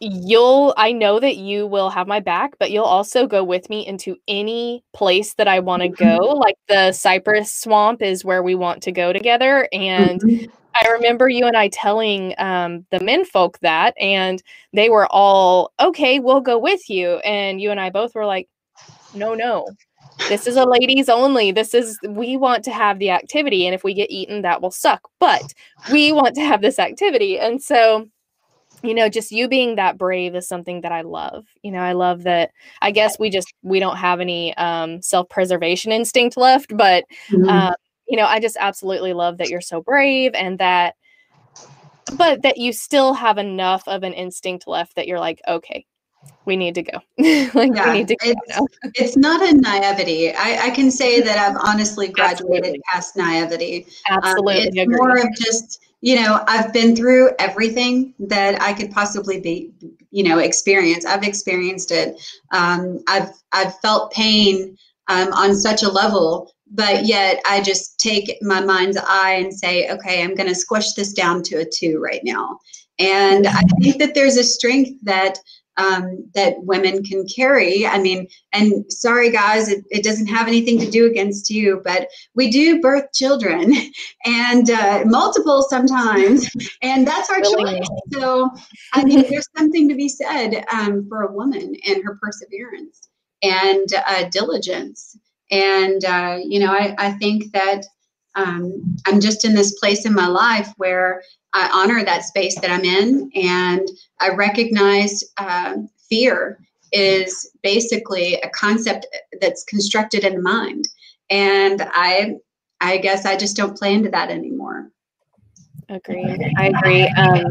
you'll I know that you will have my back, but you'll also go with me into any place that I want to go. Like the cypress swamp is where we want to go together. And mm-hmm. I remember you and I telling um, the men folk that, and they were all, okay, we'll go with you. And you and I both were like, no, no, this is a ladies only. This is, we want to have the activity. And if we get eaten, that will suck. But we want to have this activity. And so, you know, just you being that brave is something that I love. You know, I love that. I guess we just, we don't have any um, self preservation instinct left, but. Mm-hmm. Um, you know, I just absolutely love that you're so brave and that, but that you still have enough of an instinct left that you're like, okay, we need to go. like yeah, we need to go. It's, it's not a naivety. I, I, can say that I've honestly graduated Absolutely. past naivety. Um, Absolutely. Um, it's more of just, you know, I've been through everything that I could possibly be, you know, experience. I've experienced it. Um, I've I've felt pain um, on such a level but yet I just take my mind's eye and say, okay, I'm going to squish this down to a two right now. And I think that there's a strength that um, that women can carry. I mean, and sorry guys, it, it, doesn't have anything to do against you, but we do birth children and uh, multiple sometimes, and that's our really? choice. So I mean, there's something to be said um, for a woman and her perseverance and uh, diligence. And uh, you know, I, I think that um, I'm just in this place in my life where I honor that space that I'm in, and I recognize uh, fear is basically a concept that's constructed in the mind, and I, I guess I just don't play into that anymore. Agree. I agree. Um,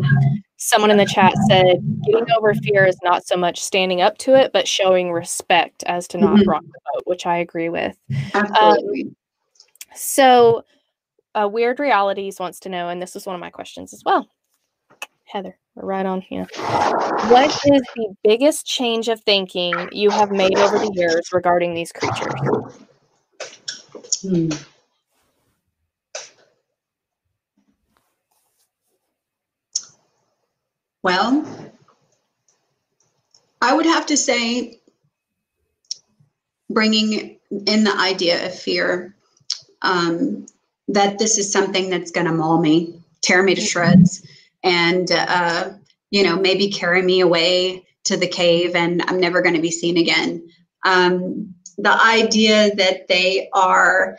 someone in the chat said getting over fear is not so much standing up to it, but showing respect as to not mm-hmm. rock the boat, which I agree with. Absolutely. Um, so uh, Weird Realities wants to know, and this is one of my questions as well. Heather, we're right on here. What is the biggest change of thinking you have made over the years regarding these creatures? Hmm. Well, I would have to say bringing in the idea of fear um, that this is something that's going to maul me, tear me to mm-hmm. shreds, and uh, you know maybe carry me away to the cave, and I'm never going to be seen again. Um, the idea that they are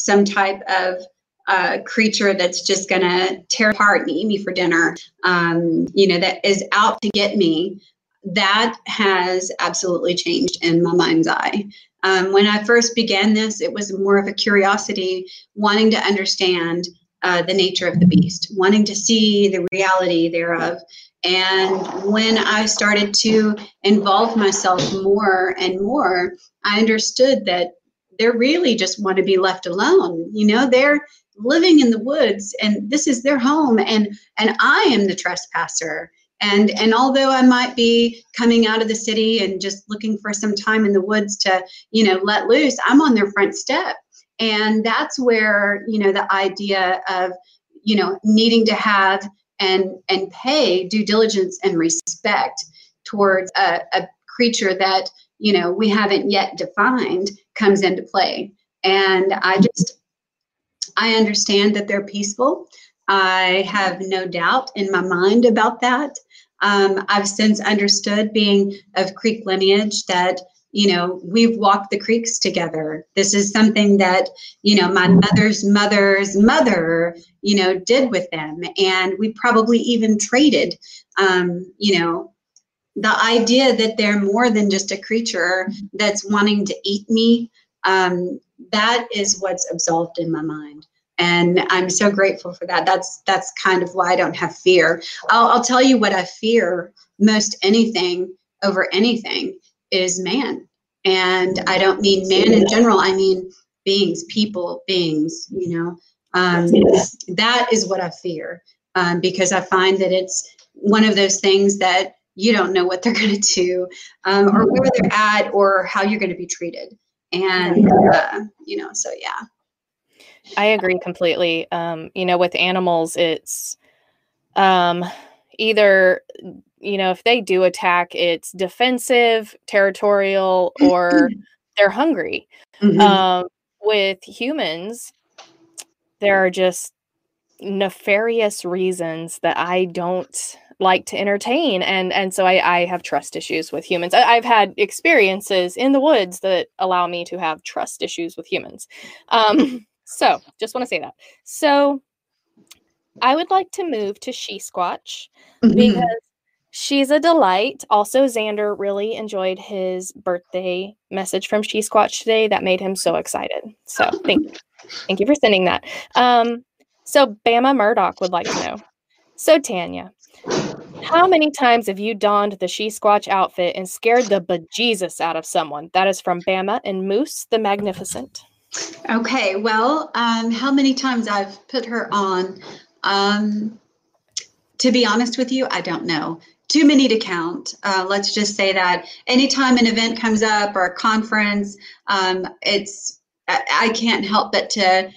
some type of uh, creature that's just going to tear apart and eat me for dinner, um, you know, that is out to get me, that has absolutely changed in my mind's eye. Um, when I first began this, it was more of a curiosity, wanting to understand uh, the nature of the beast, wanting to see the reality thereof. And when I started to involve myself more and more, I understood that they really just want to be left alone. You know, they're living in the woods and this is their home and and I am the trespasser and and although i might be coming out of the city and just looking for some time in the woods to you know let loose i'm on their front step. And that's where you know the idea of you know needing to have and and pay due diligence and respect towards a, a creature that you know we haven't yet defined comes into play. And i just i understand that they're peaceful I have no doubt in my mind about that. Um, I've since understood, being of Creek lineage, that you know we've walked the creeks together. This is something that you know my mother's mother's mother, you know, did with them, and we probably even traded. Um, you know, the idea that they're more than just a creature that's wanting to eat me. Um, that is what's absolved in my mind and i'm so grateful for that. That's that's kind of why i don't have fear. I'll, I'll tell you what i fear most anything over anything is man. And i don't mean man in general i mean beings people beings you know? Um, that is what i fear um, because i find that it's one of those things that you don't know what they're going to do um, or where they're at or how you're going to be treated. And uh, you know so yeah I agree completely. Um, you know, with animals, it's um, either you know if they do attack, it's defensive, territorial, or they're hungry. Mm-hmm. Um, with humans, there are just nefarious reasons that I don't like to entertain and and so I, I have trust issues with humans I, have had experiences in the woods that allow me to have trust issues with humans um so just want to say that. So I would like to move to She Squatch mm-hmm. because she's a delight. Also, Xander really enjoyed his birthday message from She Squatch today. That made him so excited. So thank you. Thank you for sending that. Um, so Bama Murdoch would like to know. So Tanya, how many times have you donned the She Squatch outfit and scared the bejesus out of someone? That is from Bama and Moose the Magnificent. Okay, well, um, how many times I've put her on? Um, to be honest with you, I don't know. Too many to count. Uh, let's just say that anytime an event comes up or a conference, um, it's I, I can't help but to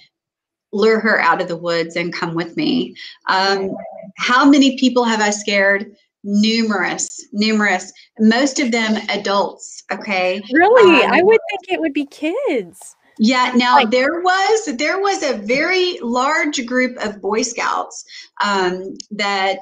lure her out of the woods and come with me. Um, how many people have I scared? Numerous, numerous. Most of them adults. Okay. Really, um, I would think it would be kids. Yeah, now like, there was there was a very large group of Boy Scouts um, that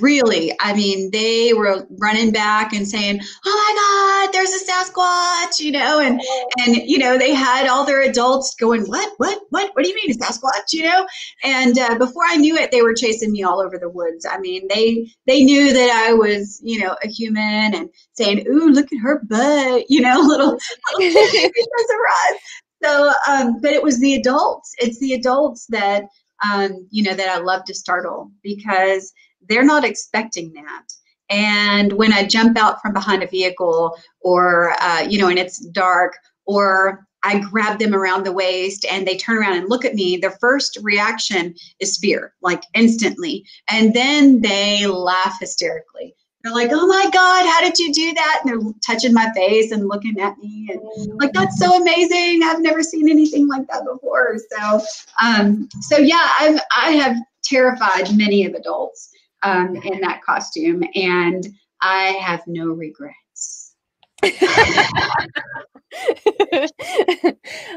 really, I mean, they were running back and saying, "Oh my God, there's a Sasquatch," you know, and and you know they had all their adults going, "What? What? What? What do you mean a Sasquatch?" You know, and uh, before I knew it, they were chasing me all over the woods. I mean, they they knew that I was, you know, a human and saying, "Ooh, look at her butt," you know, little little So, um, but it was the adults. It's the adults that um, you know that I love to startle because they're not expecting that. And when I jump out from behind a vehicle or, uh, you know, and it's dark, or I grab them around the waist and they turn around and look at me, their first reaction is fear, like instantly. And then they laugh hysterically. They're like, oh my God, how did you do that? And they're touching my face and looking at me. And like, that's so amazing. I've never seen anything like that before. So, um, so yeah, I've, I have terrified many of adults um, in that costume, and I have no regrets.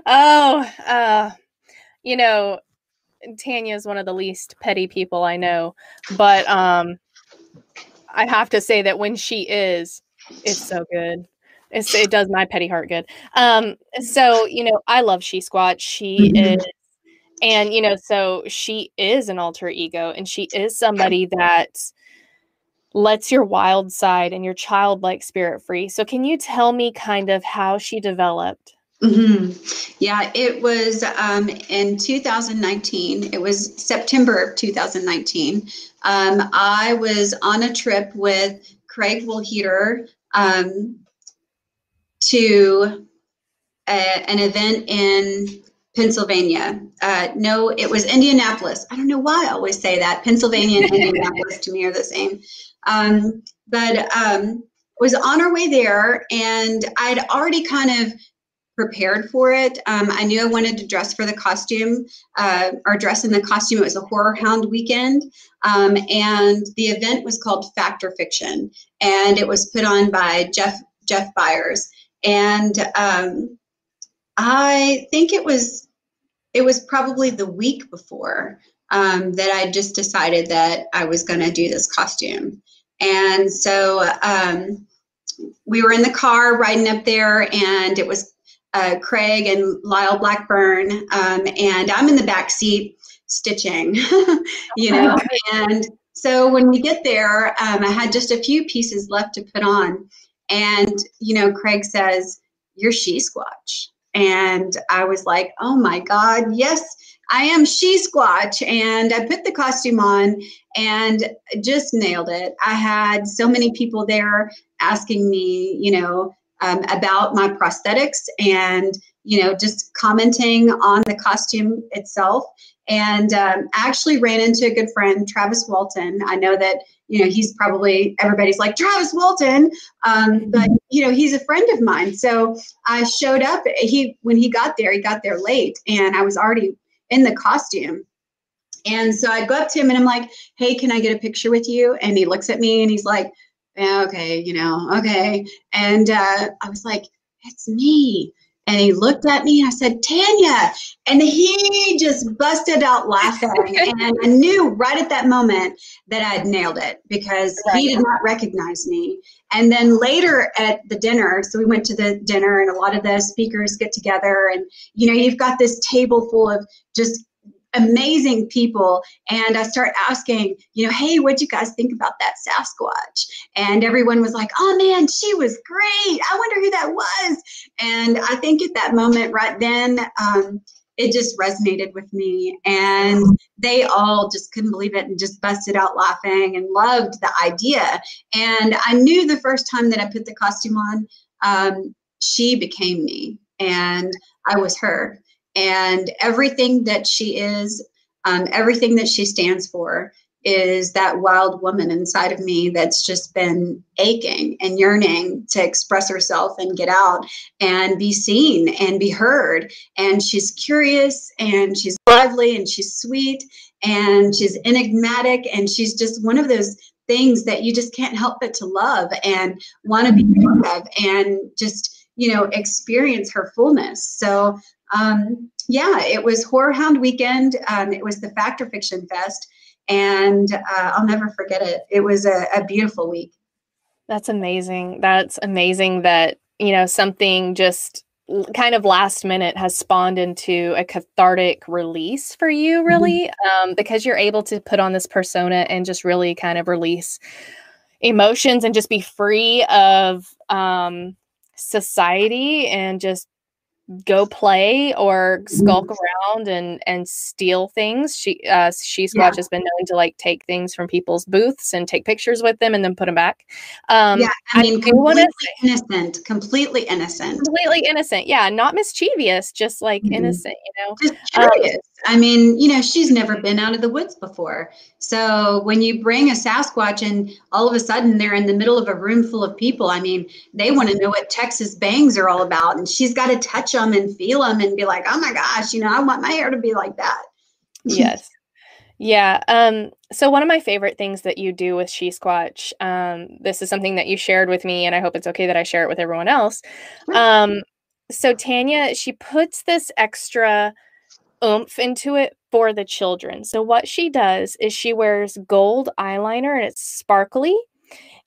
oh, uh, you know, Tanya is one of the least petty people I know, but um, I have to say that when she is, it's so good. It's, it does my petty heart good. Um, so you know, I love She Squatch. She mm-hmm. is and you know so she is an alter ego and she is somebody that lets your wild side and your childlike spirit free so can you tell me kind of how she developed mm-hmm. yeah it was um, in 2019 it was september of 2019 um, i was on a trip with craig woolheater um, to a, an event in Pennsylvania. Uh, no, it was Indianapolis. I don't know why I always say that. Pennsylvania and Indianapolis to me are the same. Um, but um, was on our way there, and I'd already kind of prepared for it. Um, I knew I wanted to dress for the costume uh, or dress in the costume. It was a horror hound weekend. Um, and the event was called Factor Fiction. And it was put on by Jeff Jeff Byers. And um, I think it was it was probably the week before um, that I just decided that I was going to do this costume, and so um, we were in the car riding up there, and it was uh, Craig and Lyle Blackburn, um, and I'm in the back seat stitching, you know, and so when we get there, um, I had just a few pieces left to put on, and you know, Craig says, "You're she squatch." And I was like, oh my God, yes, I am She Squatch. And I put the costume on and just nailed it. I had so many people there asking me, you know, um, about my prosthetics and, you know, just commenting on the costume itself. And um, actually ran into a good friend, Travis Walton. I know that you know he's probably everybody's like Travis Walton, um, but you know he's a friend of mine. So I showed up. He when he got there, he got there late, and I was already in the costume. And so I go up to him and I'm like, "Hey, can I get a picture with you?" And he looks at me and he's like, yeah, "Okay, you know, okay." And uh, I was like, "It's me." And he looked at me and I said, Tanya. And he just busted out laughing. and I knew right at that moment that I'd nailed it because right. he did not recognize me. And then later at the dinner, so we went to the dinner and a lot of the speakers get together and you know, you've got this table full of just amazing people. And i start asking you know hey what'd you guys think about that sasquatch? And everyone was like oh man she was great. I wonder who that was. And i think at that moment right then um, it just resonated with me. And they all just couldn't believe it and just busted out laughing and loved the idea. And i knew the first time that i put the costume on um, she became me and i was her and everything that she is, um, everything that she stands for, is that wild woman inside of me that's just been aching and yearning to express herself and get out and be seen and be heard. And she's curious and she's lively and she's sweet and she's enigmatic and she's just one of those things that you just can't help but to love and want to be part of and just you know experience her fullness so um yeah it was horror hound weekend um it was the factor fiction fest and uh, I'll never forget it. It was a, a beautiful week. That's amazing. That's amazing that, you know, something just kind of last minute has spawned into a cathartic release for you mm-hmm. really mm-hmm. um, because you're able to put on this persona and just really kind of release emotions and just be free of um, society and just go play or skulk around and and steal things. She uh she Squatch yeah. has been known to like take things from people's booths and take pictures with them and then put them back. Um yeah, I mean I completely innocent, completely innocent. Completely innocent. Yeah, not mischievous, just like mm-hmm. innocent, you know. Just um, curious. Um, I mean, you know, she's never been out of the woods before. So when you bring a Sasquatch and all of a sudden they're in the middle of a room full of people, I mean, they want to know what Texas bangs are all about. And she's got to touch them and feel them and be like, oh my gosh, you know, I want my hair to be like that. yes. Yeah. Um, so one of my favorite things that you do with She Squatch, um, this is something that you shared with me, and I hope it's okay that I share it with everyone else. Um, so Tanya, she puts this extra oomph into it for the children. So what she does is she wears gold eyeliner and it's sparkly.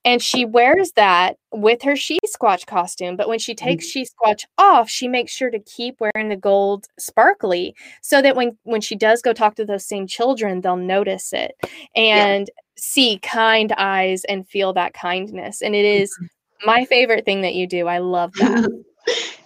And she wears that with her She Squatch costume. But when she takes mm-hmm. She Squatch off, she makes sure to keep wearing the gold sparkly so that when, when she does go talk to those same children, they'll notice it and yeah. see kind eyes and feel that kindness. And it is mm-hmm. my favorite thing that you do. I love that.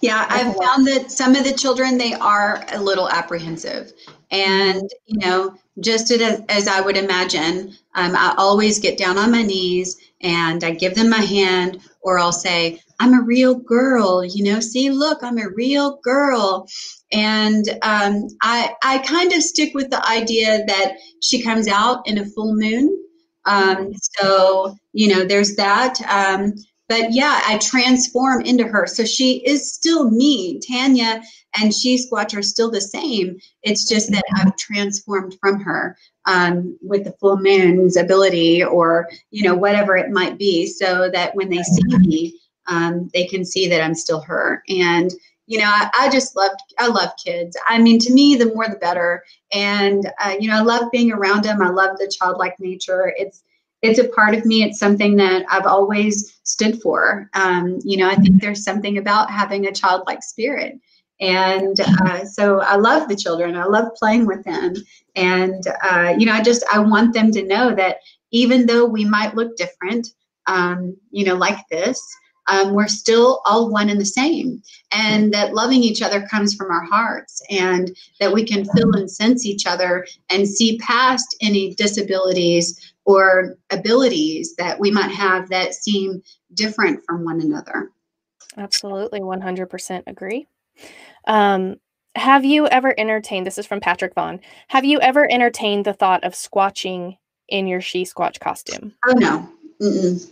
Yeah, I've found that some of the children they are a little apprehensive, and you know, just as, as I would imagine, um, I always get down on my knees and I give them my hand, or I'll say, "I'm a real girl," you know. See, look, I'm a real girl, and um, I I kind of stick with the idea that she comes out in a full moon. Um, so you know, there's that. Um, but yeah, I transform into her. So she is still me. Tanya and She Squatch are still the same. It's just that I've transformed from her um, with the full moon's ability or, you know, whatever it might be, so that when they see me, um, they can see that I'm still her. And, you know, I, I, just love, I love kids. I mean, to me, the more the better. And, uh, you know, I love being around them. I love the childlike nature. It's, it's a part of me. It's something that I've always stood for. Um, you know, I think there's something about having a childlike spirit. And uh, so I love the children. I love playing with them. And, uh, you know, I just, I want them to know that even though we might look different, um, you know, like this, um, we're still all one and the same. And that loving each other comes from our hearts and that we can feel and sense each other and see past any disabilities or abilities that we might have that seem different from one another. Absolutely, 100% agree. Um, have you ever entertained, this is from Patrick Vaughn, have you ever entertained the thought of squatching in your she squatch costume? Oh, no. Mm-mm.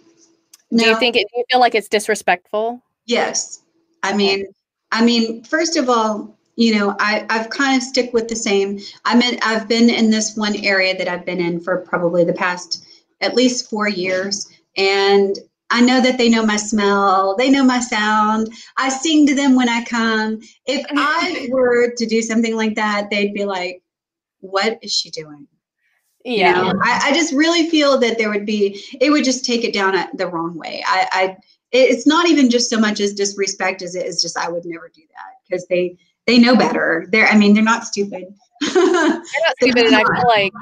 no. Do you think it, do you feel like it's disrespectful? Yes. I mean, I mean, first of all, you know, I, I've kind of stick with the same. I'm in, I've been in this one area that I've been in for probably the past at least four years. And I know that they know my smell, they know my sound. I sing to them when I come. If I were to do something like that, they'd be like, what is she doing? Yeah. You know, I, I, just really feel that there would be, it would just take it down the wrong way. I, I, it's not even just so much as disrespect as it is just, I would never do that because they, they know better. They're, I mean, they're not stupid. they're not stupid, and I feel like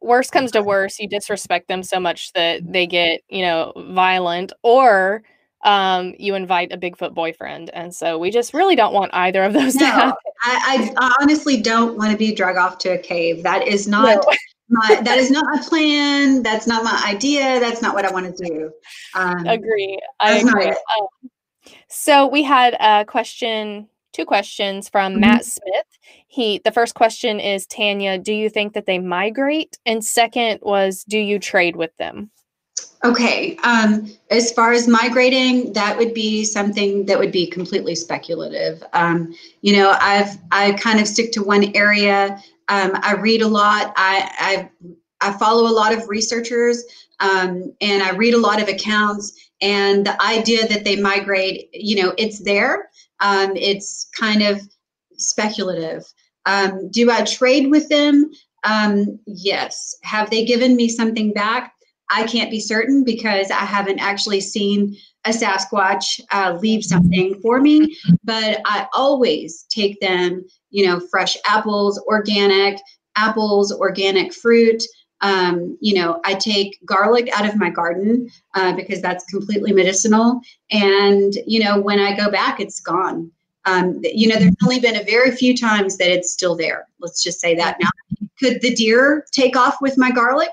worst comes to worse, you disrespect them so much that they get, you know, violent, or um, you invite a Bigfoot boyfriend, and so we just really don't want either of those no, to happen. I, I, honestly don't want to be drug off to a cave. That is not. No. my that is not my plan that's not my idea that's not what i want to do um, agree i agree um, so we had a question two questions from mm-hmm. Matt Smith. He the first question is Tanya, do you think that they migrate? And second was, do you trade with them? Okay. Um, as far as migrating, that would be something that would be completely speculative. Um, you know, I've I kind of stick to one area. Um, I read a lot. I, I I follow a lot of researchers, um, and I read a lot of accounts. And the idea that they migrate, you know, it's there. Um, it's kind of speculative. Um, do I trade with them? yes. Have they given me something back? I can't be certain because I haven't actually seen a Sasquatch uh, leave something for me, but I always take them, you know, fresh apples, organic apples, organic fruit. Um, you know, I take garlic out of my garden uh, because that's completely medicinal. And, you know, when I go back, it's gone. Um, you know, there's only been a very few times that it's still there. Let's just say that. Now, could the deer take off with my garlic?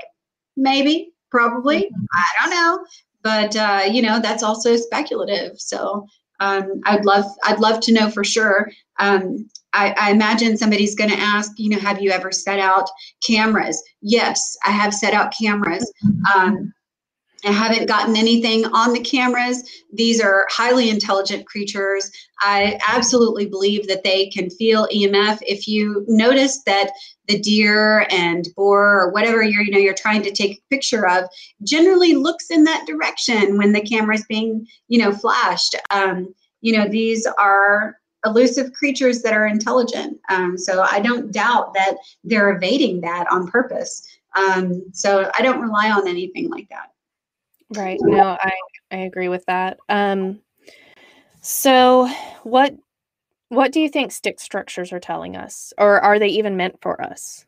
Maybe probably. Mm-hmm. I don't know, but uh, you know that's also speculative. So um, I'd love I'd love to know for sure. Um, I, I, imagine somebody's going to ask, you know, have you ever set out cameras? Yes, I have set out cameras. Um, I haven't gotten anything on the cameras. These are highly intelligent creatures. I absolutely believe that they can feel EMF. If you notice that the deer and boar or whatever you're you know you're trying to take a picture of generally looks in that direction when the camera is being you know flashed um, you know these are elusive creatures that are intelligent. Um, so i don't doubt that they're evading that on purpose. Um, so i don't rely on anything like that. Right. No i i agree with that. Um so what what do you think stick structures are telling us, or are they even meant for us?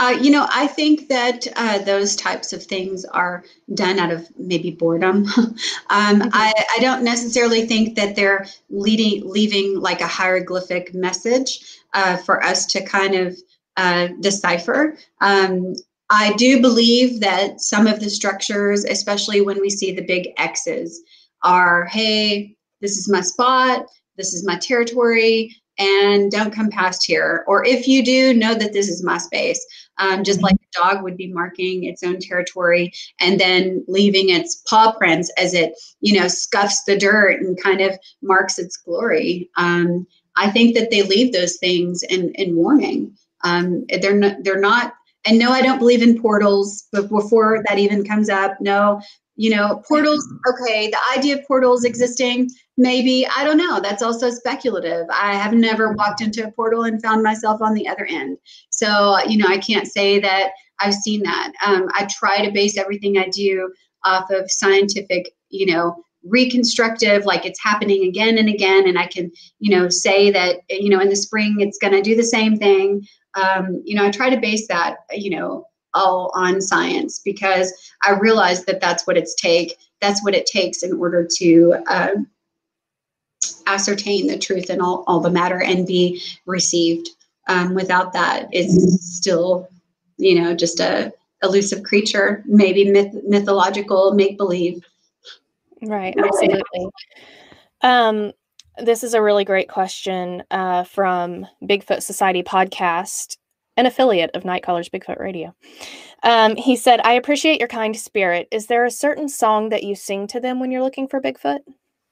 Uh, you know, I think that uh, those types of things are done out of maybe boredom. um, mm-hmm. I, I, don't necessarily think that they're leading, leaving like a hieroglyphic message uh, for us to kind of uh, decipher. Um, I do believe that some of the structures, especially when we see the big X's, are hey, this is my spot this is my territory and don't come past here. Or if you do, know that this is my space. Um, just like a dog would be marking its own territory and then leaving its paw prints as it, you know, scuffs the dirt and kind of marks its glory. Um, I think that they leave those things in, in warning. Um, they're not, they're not, and no, I don't believe in portals. But before that even comes up, no, you know, portals. Okay, the idea of portals existing maybe i don't know that's also speculative. I have never walked into a portal and found myself on the other end. So you know i can't say that i've seen that. Um, i try to base everything i do off of scientific you know reconstructive like it's happening again and again and i can you know say that you know in the spring it's going to do the same thing. Um, you know i try to base that you know all on science because i realize that that's what it's take that's what it takes in order to uh, ascertain the truth in all, all the matter and be received. Um, without that, it's still, you know, just a elusive creature, maybe myth, mythological make believe. Right, absolutely. Um, this is a really great question uh, from Bigfoot Society podcast, an affiliate of Nightcallers Bigfoot Radio. Um, he said, I appreciate your kind spirit. Is there a certain song that you sing to them when you're looking for Bigfoot?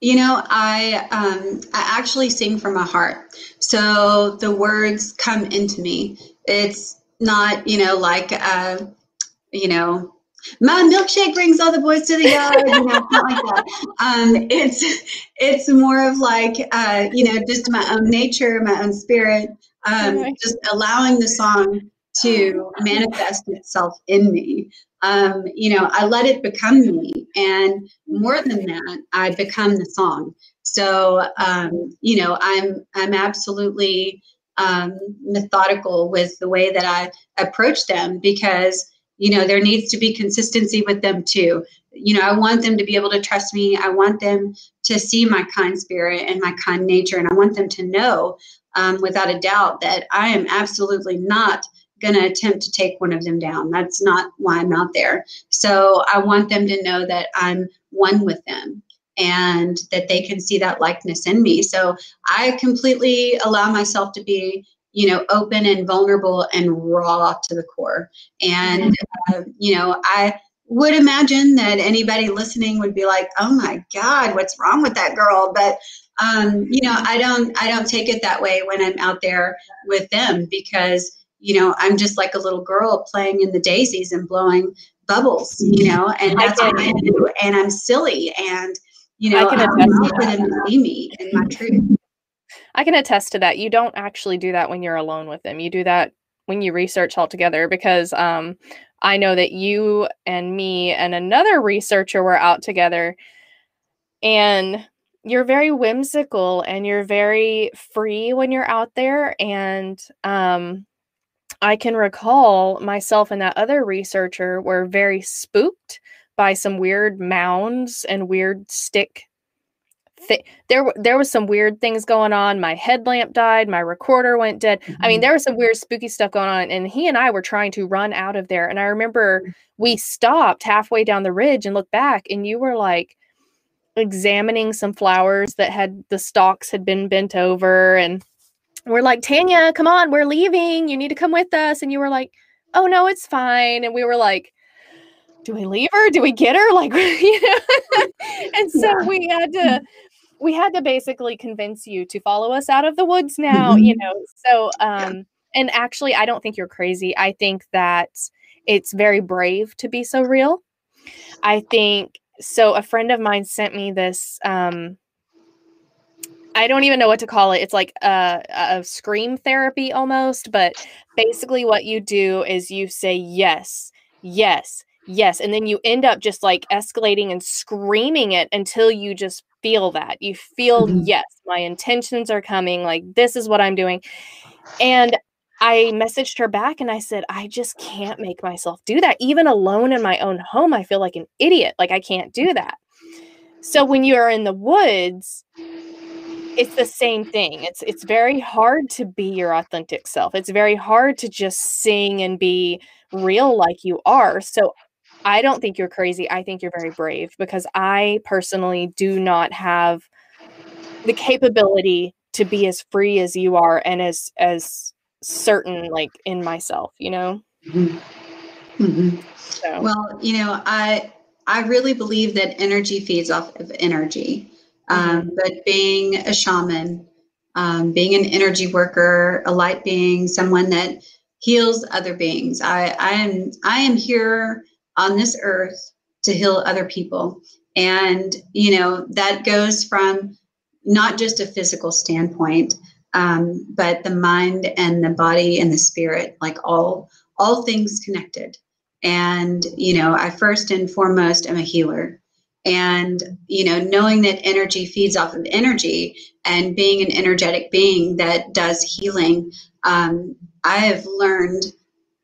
You know, I um, I actually sing from my heart, so the words come into me. It's not, you know, like uh, you know, my milkshake brings all the boys to the yard. You know, not like that. Um, it's it's more of like uh, you know, just my own nature, my own spirit, um, just allowing the song to manifest itself in me um, you know, I let it become me. And more than that, I become the song. So, um, you know, I'm I'm absolutely um, methodical with the way that I approach them because you know there needs to be consistency with them too. You know, I want them to be able to trust me. I want them to see my kind spirit and my kind nature, and I want them to know um, without a doubt that I am absolutely not going to attempt to take one of them down. That's not why I'm out there. So I want them to know that I'm one with them. and that they can see that likeness in me. So I completely allow myself to be you know open and vulnerable and raw to the core and uh, you know i would imagine that anybody listening would be like oh my god what's wrong with that girl but um, you know i don't i don't take it that way when i'm out there with them because you know i'm just like a little girl playing in the daisies and blowing bubbles you know and that's what i do and i'm silly and you know i can attest to them to see me in my truth I can attest to that. You don't actually do that when you're alone with them. You do that when you research all together because um, I know that you and me and another researcher were out together and you're very whimsical and you're very free when you're out there and um, I can recall myself and that other researcher were very spooked by some weird mounds and weird stick th- there there was some weird things going on. My headlamp died. My recorder went dead. Mm-hmm. I mean, mm-hmm. there was some weird spooky stuff going on. And he and I were trying to run out of there. And I remember mm. we stopped halfway down the ridge and looked back, and you were like examining some flowers that had the stalks had been bent over and we're like tanya come on we're leaving you need to come with us and you were like oh no it's fine and we were like do we leave her do we get her like you know and so yeah. we had to we had to basically convince you to follow us out of the woods now, mm-hmm. you know. So um and actually I don't think you're crazy. I think that it's very brave to be so real. I think so a friend of mine sent me this um I don't even know what to call it. It's like a, a scream therapy almost, but basically what you do is you say yes, yes, yes, and then you end up just like escalating and screaming it until you just feel that. You feel, mm-hmm. yes, my intentions are coming. Like, this is what I'm doing. And I messaged her back and I said, I just can't make myself do that. Even alone in my own home, I feel like an idiot. Like, I can't do that. So, when you are in the woods, it's the same thing. It's it's very hard to be your authentic self. It's very hard to just sing and be real like you are. So I don't think you're crazy. I think you're very brave because I personally do not have the capability to be as free as you are and as as certain like in myself, you know. Mm-hmm. Mm-hmm. So. Well, you know, I I really believe that energy feeds off of energy. Um, mm-hmm. But being a shaman, um, being an energy worker, a light being, someone that heals other beings, I I am I am here on this earth to heal other people. And, you know, that goes from not just a physical standpoint, um, but the mind and the body and the spirit, like all all things connected. And, you know, I first and foremost am a healer. And, you know, knowing that energy feeds off of energy and being an energetic being that does healing, um, I have learned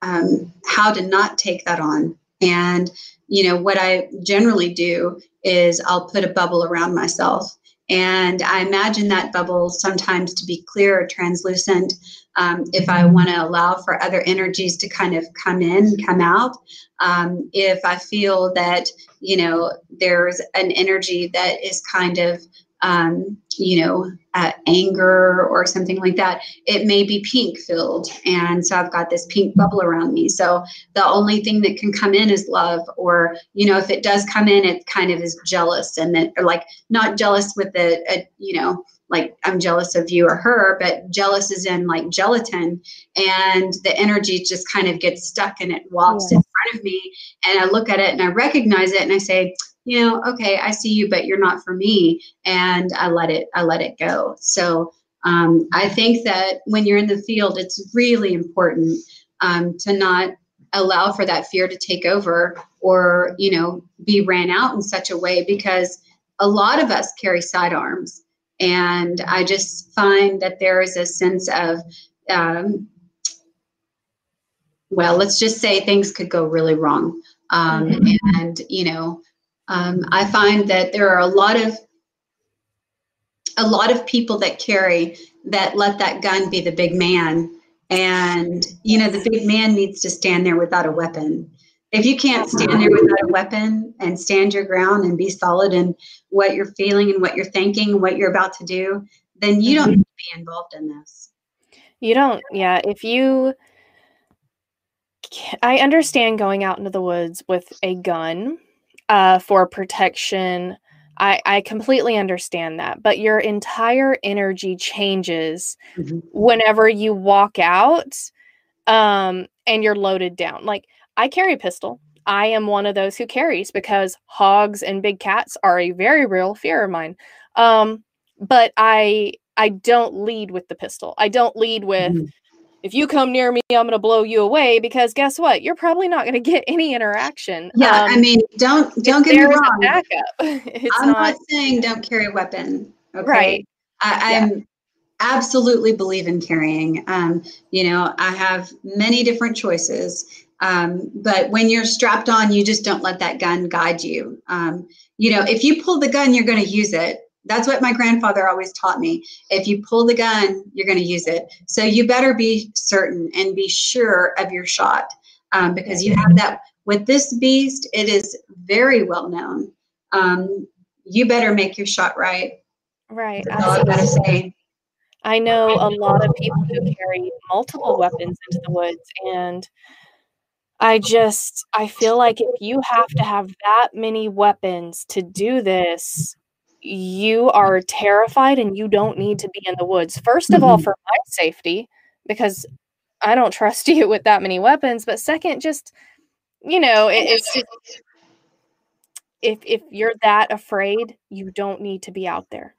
um, how to not take that on and, you know, what I generally do is I'll put a bubble around myself. And I imagine that bubble sometimes to be clear or translucent um, if I want to allow for other energies to kind of come in, come out. Um, if I feel that, you know, there's an energy that is kind of um, you know, uh, anger or something like that, it may be pink filled. And so I've got this pink bubble around me. So the only thing that can come in is love. Or, you know, if it does come in, it kind of is jealous and then, or like not jealous with the, a, you know, like I'm jealous of you or her, but jealous is in like gelatin and the energy just kind of gets stuck and it walks yeah. in front of me. And I look at it and I recognize it and I say, you know, okay, I see you, but you're not for me. And I let it, I let it go. So um, I think that when you're in the field, it's really important um, to not allow for that fear to take over or, you know, be ran out in such a way because a lot of us carry sidearms. And I just find that there is a sense of, um, well, let's just say things could go really wrong. Um, mm-hmm. And, you know, um, I find that there are a lot of a lot of people that carry that let that gun be the big man and you know the big man needs to stand there without a weapon If you can't stand there without a weapon and stand your ground and be solid in what you're feeling and what you're thinking and what you're about to do, then you don't mm-hmm. need to be involved in this. You don't, yeah. If you, I understand going out into the woods with a gun uh, for protection. I, I completely understand that, but your entire energy changes mm-hmm. whenever you walk out um, and you're loaded down. Like I carry a pistol. I am one of those who carries because hogs and big cats are a very real fear of mine. Um, but I I don't lead with the pistol. I don't lead with mm-hmm. if you come near me, I'm going to blow you away because guess what? You're probably not going to get any interaction. Yeah, um, I mean, don't don't get me wrong. Backup. I'm not, not, saying don't carry a weapon. Okay? Right. I, am yeah. absolutely believe in carrying. Um, you know, I have many different choices. Um, but when you're strapped on, you just don't let that gun guide you. Um, you know, if you pull the gun, you're going to use it. That's what my grandfather always taught me. If you pull the gun, you're going to use it. So you better be certain and be sure of your shot um, because you have that. With this beast, it is very well known. Um, you better make your shot right. Right. That's all I gotta say. I know a lot of people who carry multiple weapons into the woods, and I just I feel like if you have to have that many weapons to do this, you are terrified and you don't need to be in the woods. First of mm-hmm. all, for my safety, because I don't trust you with that many weapons. But second, just you know, it, it's just if if you're that afraid, you don't need to be out there.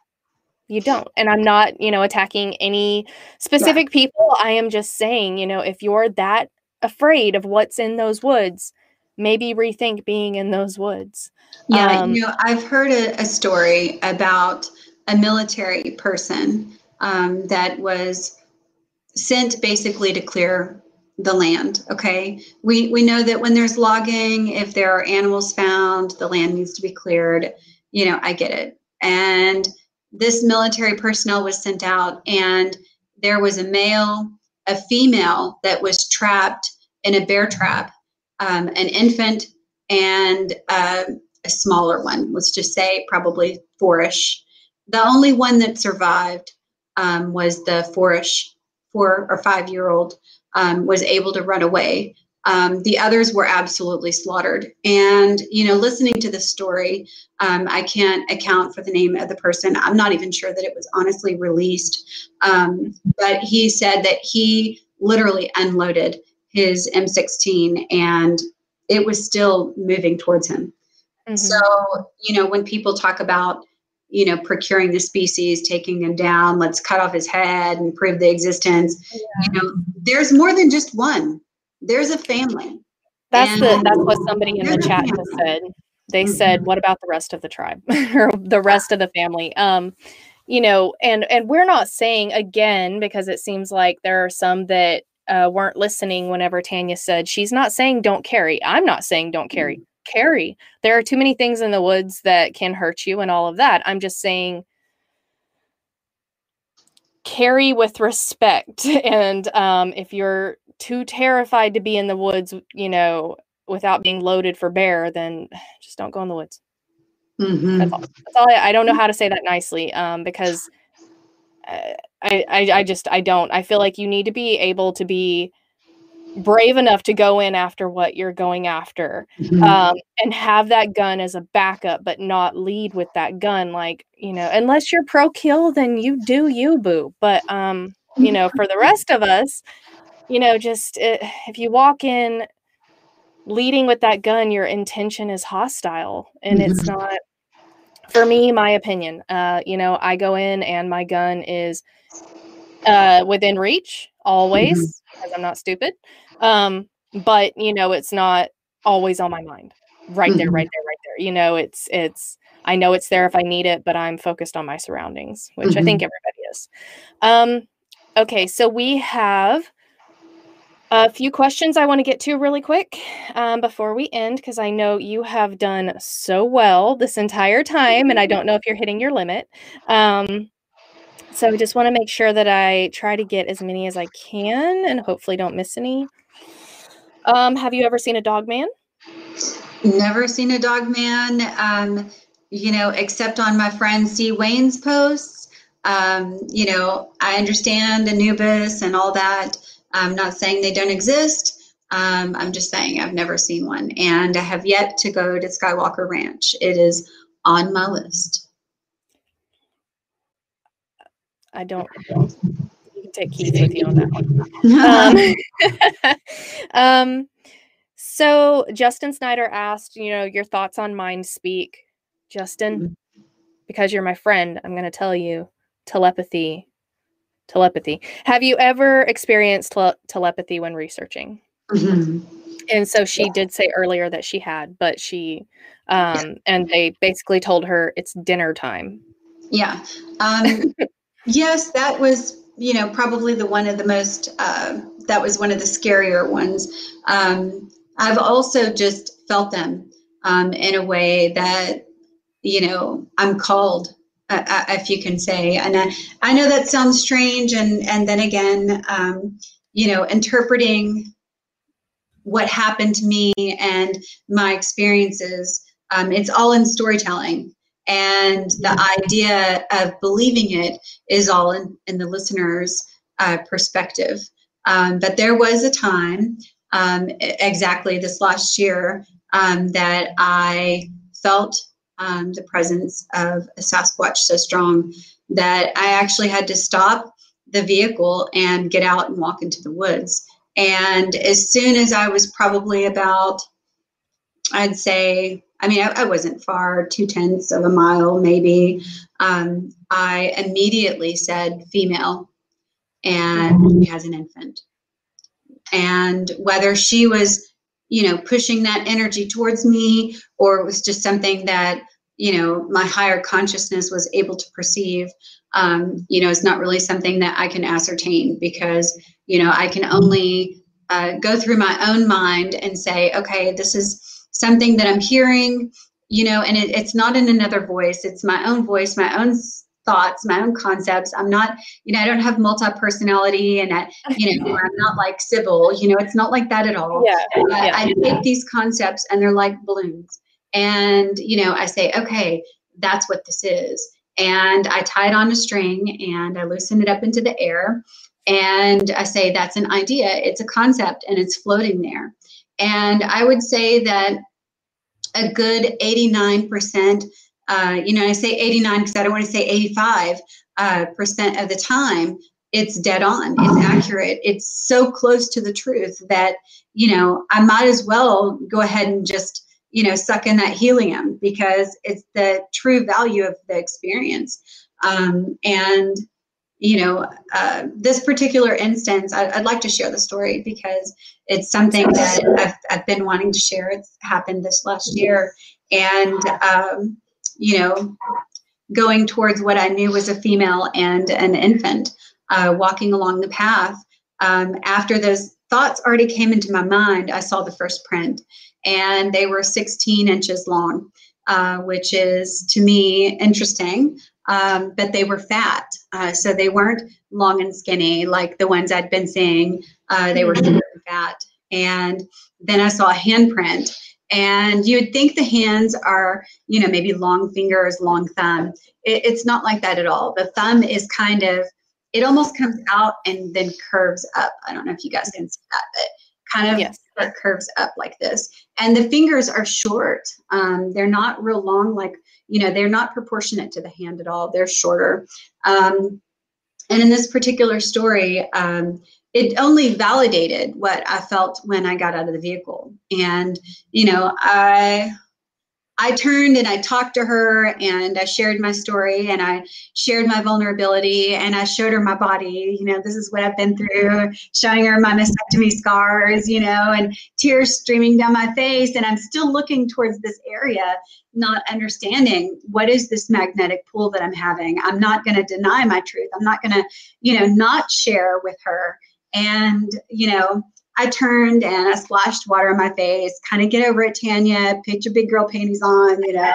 You don't. And I'm not, you know, attacking any specific people. I am just saying, you know, if you're that afraid of what's in those woods, maybe rethink being in those woods. Yeah, um, you know, I've heard a, a, story about a military person um, that was sent basically to clear the land. Okay, we we know that when there's logging, if there are animals found, the land needs to be cleared. You know, I get it. And this military personnel was sent out, and there was a male, a female that was trapped in a bear trap um, an infant and uh, a smaller one, let's just say probably fourish. The only one that survived um, was the fourish, four or five year old, um, was able to run away. Um, the others were absolutely slaughtered. And, you know, listening to the story, um, I can't account for the name of the person. I'm not even sure that it was honestly released. Um, but he said that he literally unloaded his M16 and it was still moving towards him. Mm-hmm. So, you know, when people talk about, you know, procuring the species, taking him down, let's cut off his head and prove the existence, yeah. you know, there's more than just one. There's a family. That's and the that's what somebody in the chat has said. They mm-hmm. said, "What about the rest of the tribe or the rest of the family?" Um, you know, and and we're not saying again because it seems like there are some that uh, weren't listening whenever Tanya said she's not saying don't carry. I'm not saying don't carry. Mm. Carry. There are too many things in the woods that can hurt you and all of that. I'm just saying carry with respect. And um, if you're too terrified to be in the woods, you know, without being loaded for bear, then just don't go in the woods. Mm-hmm. That's all. That's all I, I, don't know how to say that nicely um, because I, I, I just I don't. I feel like you need to be able to be brave enough to go in after what you're going after mm-hmm. um, and have that gun as a backup but not lead with that gun like you know unless you're pro kill then you do you boo but um you know for the rest of us you know just it, eh, if you walk in leading with that gun your intention is hostile and mm-hmm. it's not for me, my opinion, uh, you know, I go in and my gun is uh, within reach always mm-hmm. because I'm not stupid. Um, but you know, it's not always on my mind. Right mm-hmm. there, right there, right there. You know, it's it's I know it's there if I need it, but I'm focused on my surroundings, which mm-hmm. I think everybody is. Um, okay, so we have a few questions I want to get to really quick um, before we end, because I know you have done so well this entire time, and I don't know if you're hitting your limit. Um, so I just want to make sure that I try to get as many as I can and hopefully don't miss any. Um, have you ever seen a dog man? Never seen a dog man, um, you know, except on my friend C. Wayne's posts. Um, you know, I understand Anubis and all that. I'm not saying they don't exist. Um, I'm just saying I've never seen one. And I have yet to go to Skinwalker Ranch. It is on my list. I don't. You can take Keith with you on that one. Um, um, so Justin Snyder asked, you know, your thoughts on mind speak. Justin, mm-hmm. because you're my friend, I'm going to tell you telepathy. Telepathy. Have you ever experienced tele- telepathy when researching? Mm-hmm. And so she yeah. did say earlier that she had, but she, um, yeah. and they basically told her it's dinner time. Yeah. Um, yes, that was, you know, probably the one of the most, uh, that was one of the scarier ones. Um, I've also just felt them um, in a way that, you know, I'm called, uh, if you can say. And I, I know that sounds strange. And, and then again, um, you know, interpreting what happened to me and my experiences, um, it's all in storytelling. And the idea of believing it is all in, in the listener's uh, perspective. Um, but there was a time um, exactly this last year um, that I felt um, the presence of a Sasquatch so strong that I actually had to stop the vehicle and get out and walk into the woods. And as soon as I was probably about, I'd say, I mean, I, I wasn't far, two tenths of a mile maybe, um, I immediately said female and has an infant and whether she was you know pushing that energy towards me or it was just something that you know my higher consciousness was able to perceive. Um, you know it's not really something that i can ascertain because you know i can only uh, go through my own mind and say okay this is something that i'm hearing you know and it, it's not in another voice. It's my own voice my own thoughts, my own concepts. I'm not, you know, I don't have multi personality and, I, you know, I'm not like Sybil, you know, it's not like that at all. Yeah. Uh, yeah. I take these concepts and they're like balloons. And, you know, I say, okay, that's what this is. And I tie it on a string and I loosen it up into the air. And I say, that's an idea, it's a concept, and it's floating there. And I would say that a good 89% uh, you know, I say 89 because I don't want to say 85 uh, percent of the time. It's dead on. It's accurate. It's so close to the truth that you know I might as well go ahead and just you know suck in that helium because it's the true value of the experience. Um, and you know, uh, this particular instance, I, would like to share the story because it's something that I've, I've been wanting to share. It's happened this last year. And um, you know, going towards what I knew was a female and an infant, uh, walking along the path. Um, after those thoughts already came into my mind, I saw the first print, and they were 16 inches long, uh, which is to me interesting. Um, but they were fat, uh, so they weren't long and skinny like the ones I'd been seeing. Uh, they were mm-hmm. fat, and then I saw a handprint and you would think the hands are, you know, maybe long fingers, long thumb. It, it's not like that at all. The thumb is kind of, it almost comes out and then curves up. I don't know if you guys can see that, but kind of yes. curves up like this. And the fingers are short. Um, they're not real long, like, you know, they're not proportionate to the hand at all. They're shorter. Um, and in this particular story, um, it only validated what I felt when I got out of the vehicle. And, you know, I I turned and I talked to her and I shared my story and I shared my vulnerability and I showed her my body. You know, this is what I've been through, showing her my mastectomy scars, you know, and tears streaming down my face. And I'm still looking towards this area, not understanding what is this magnetic pull that I'm having. I'm not going to deny my truth. I'm not going to, you know, not share with her and, you know, I turned and I splashed water on my face, kind of get over it, Tanya, put your big girl panties on, you know.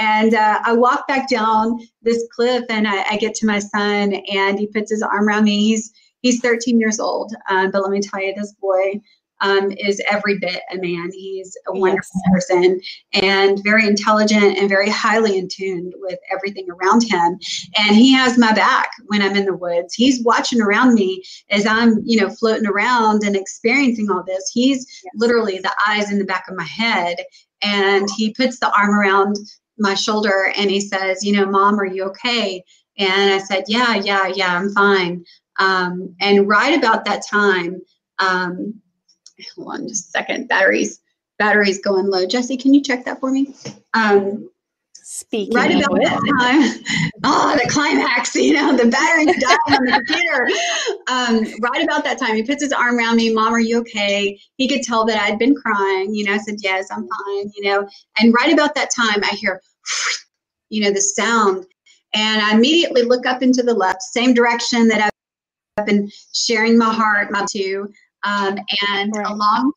and uh, I walk back down this cliff and I, I, get to my son and he puts his arm around me. He's he's 13 years old, um, but let me tell you, this boy, um, is every bit a man. He's a wonderful yes. person and very intelligent and very highly in tune with everything around him. And he has my back when I'm in the woods. He's watching around me as I'm, you know, floating around and experiencing all this. He's yes. literally the eyes in the back of my head. And he puts the arm around my shoulder and he says, you know, mom, are you okay? And I said, yeah, yeah, yeah, I'm fine. Um, and right about that time, um, hold on just a second, batteries, batteries going low. Jesse, can you check that for me? Um, Speaking right about that time, oh, the climax, you know, the battery's dying on the computer. Um, right about that time, he puts his arm around me. Mom, are you okay? He could tell that I'd been crying. You know, I said, yes, I'm fine, you know. And right about that time, I hear, you know, the sound. And I immediately look up into the left, same direction that I've been sharing my heart, my to. Um, and right. along,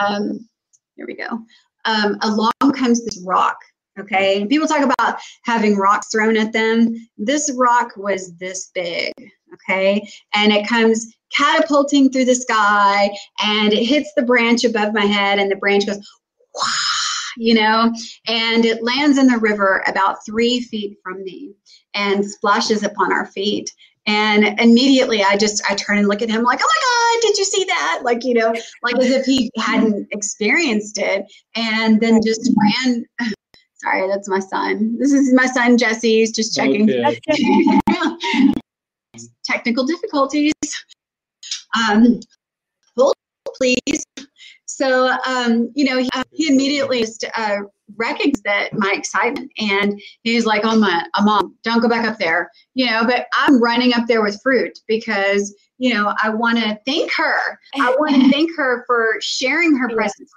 um, here we go. Um, along comes this rock. Okay. And people talk about having rocks thrown at them. This rock was this big. Okay. And it comes catapulting through the sky and it hits the branch above my head, and the branch goes, Wah! you know, and it lands in the river about three feet from me and splashes upon our feet. And immediately I just I turn and look at him like, oh my God, did you see that? Like, you know, like as if he hadn't experienced it. And then just ran. Sorry, that's my son. This is my son Jesse. He's just checking. Okay. Technical difficulties. Um, hold please. So, um, you know, he, he immediately just uh, recognized that my excitement, and he's like, "Oh my, uh, mom, don't go back up there," you know. But I'm running up there with fruit because you know I want to thank her. I want to thank her for sharing her presence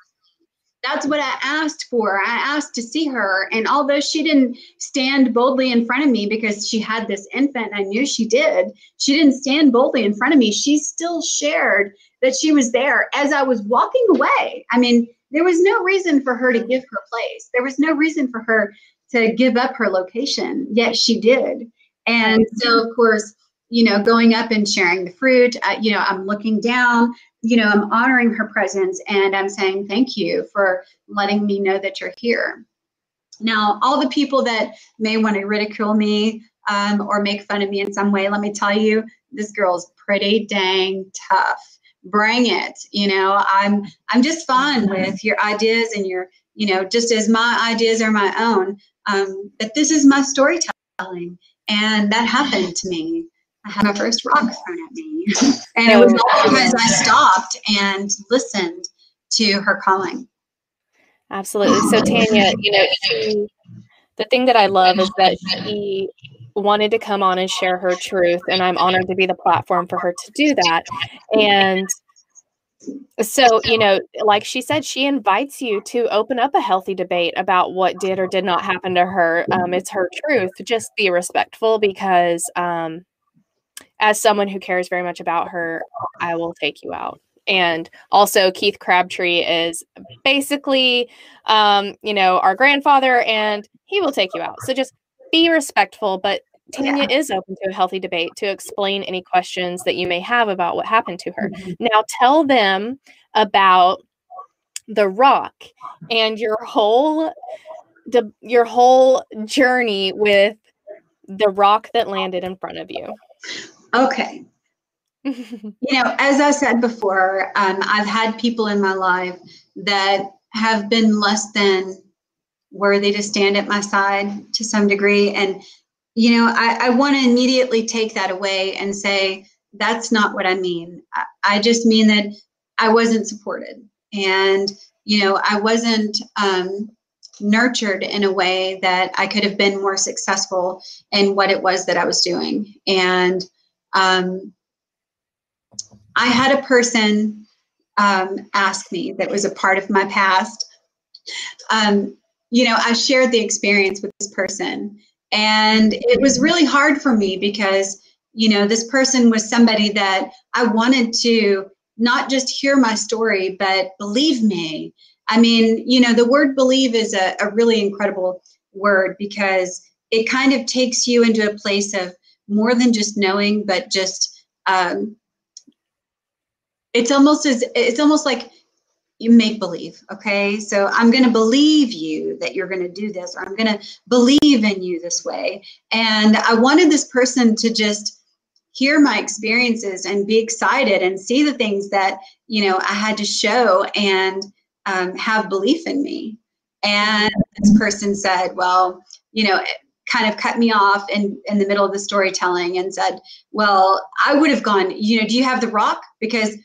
that's what I asked for. I asked to see her. And although she didn't stand boldly in front of me because she had this infant, I knew she did, she didn't stand boldly in front of me. She still shared that she was there as I was walking away. I mean, there was no reason for her to give her place, there was no reason for her to give up her location, yet she did. And so, of course, you know, going up and sharing the fruit, uh, you know, I'm looking down, you know, I'm honoring her presence and I'm saying thank you for letting me know that you're here. Now, all the people that may want to ridicule me um, or make fun of me in some way, let me tell you, this girl's pretty dang tough. Bring it. You know, I'm I'm just fine with your ideas and your, you know, just as my ideas are my own. Um, but this is my storytelling, and that happened to me. I had my first rock thrown at me. And it was all because I stopped and listened to her calling. Absolutely. So Tanya, you know, she, the thing that I love is that she wanted to come on and share her truth, and I'm honored to be the platform for her to do that. And so, you know, like she said, she invites you to open up a healthy debate about what did or did not happen to her. Um, it's her truth. Just be respectful because um, as someone who cares very much about her, I will take you out. And also, Keith Crabtree is basically, um, you know, our grandfather, and he will take you out. So just be respectful. But Tanya yeah. is open to a healthy debate to explain any questions that you may have about what happened to her. Mm-hmm. Now, tell them about the rock and your whole your whole journey with the rock that landed in front of you. Okay. you know, as I said before, um, I've had people in my life that have been less than worthy to stand at my side to some degree. And, you know, I, I want to immediately take that away and say, that's not what I mean. I, I, just mean that I wasn't supported and, you know, I wasn't um, nurtured in a way that I could have been more successful in what it was that I was doing. And, um, I had a person um, ask me that was a part of my past. Um, you know, I shared the experience with this person, and it was really hard for me because, you know, this person was somebody that I wanted to not just hear my story, but believe me. I mean, you know, the word believe is a, a really incredible word because it kind of takes you into a place of more than just knowing, but just um, it's almost as it's almost like you make believe okay? So i'm going to believe you that you're going to do this or i'm going to believe in you this way. And i wanted this person to just hear my experiences and be excited and see the things that you know i had to show and um, have belief in me. And this person said well you know kind of cut me off in, in the middle of the storytelling and said well i would have gone you know do you have the rock? Because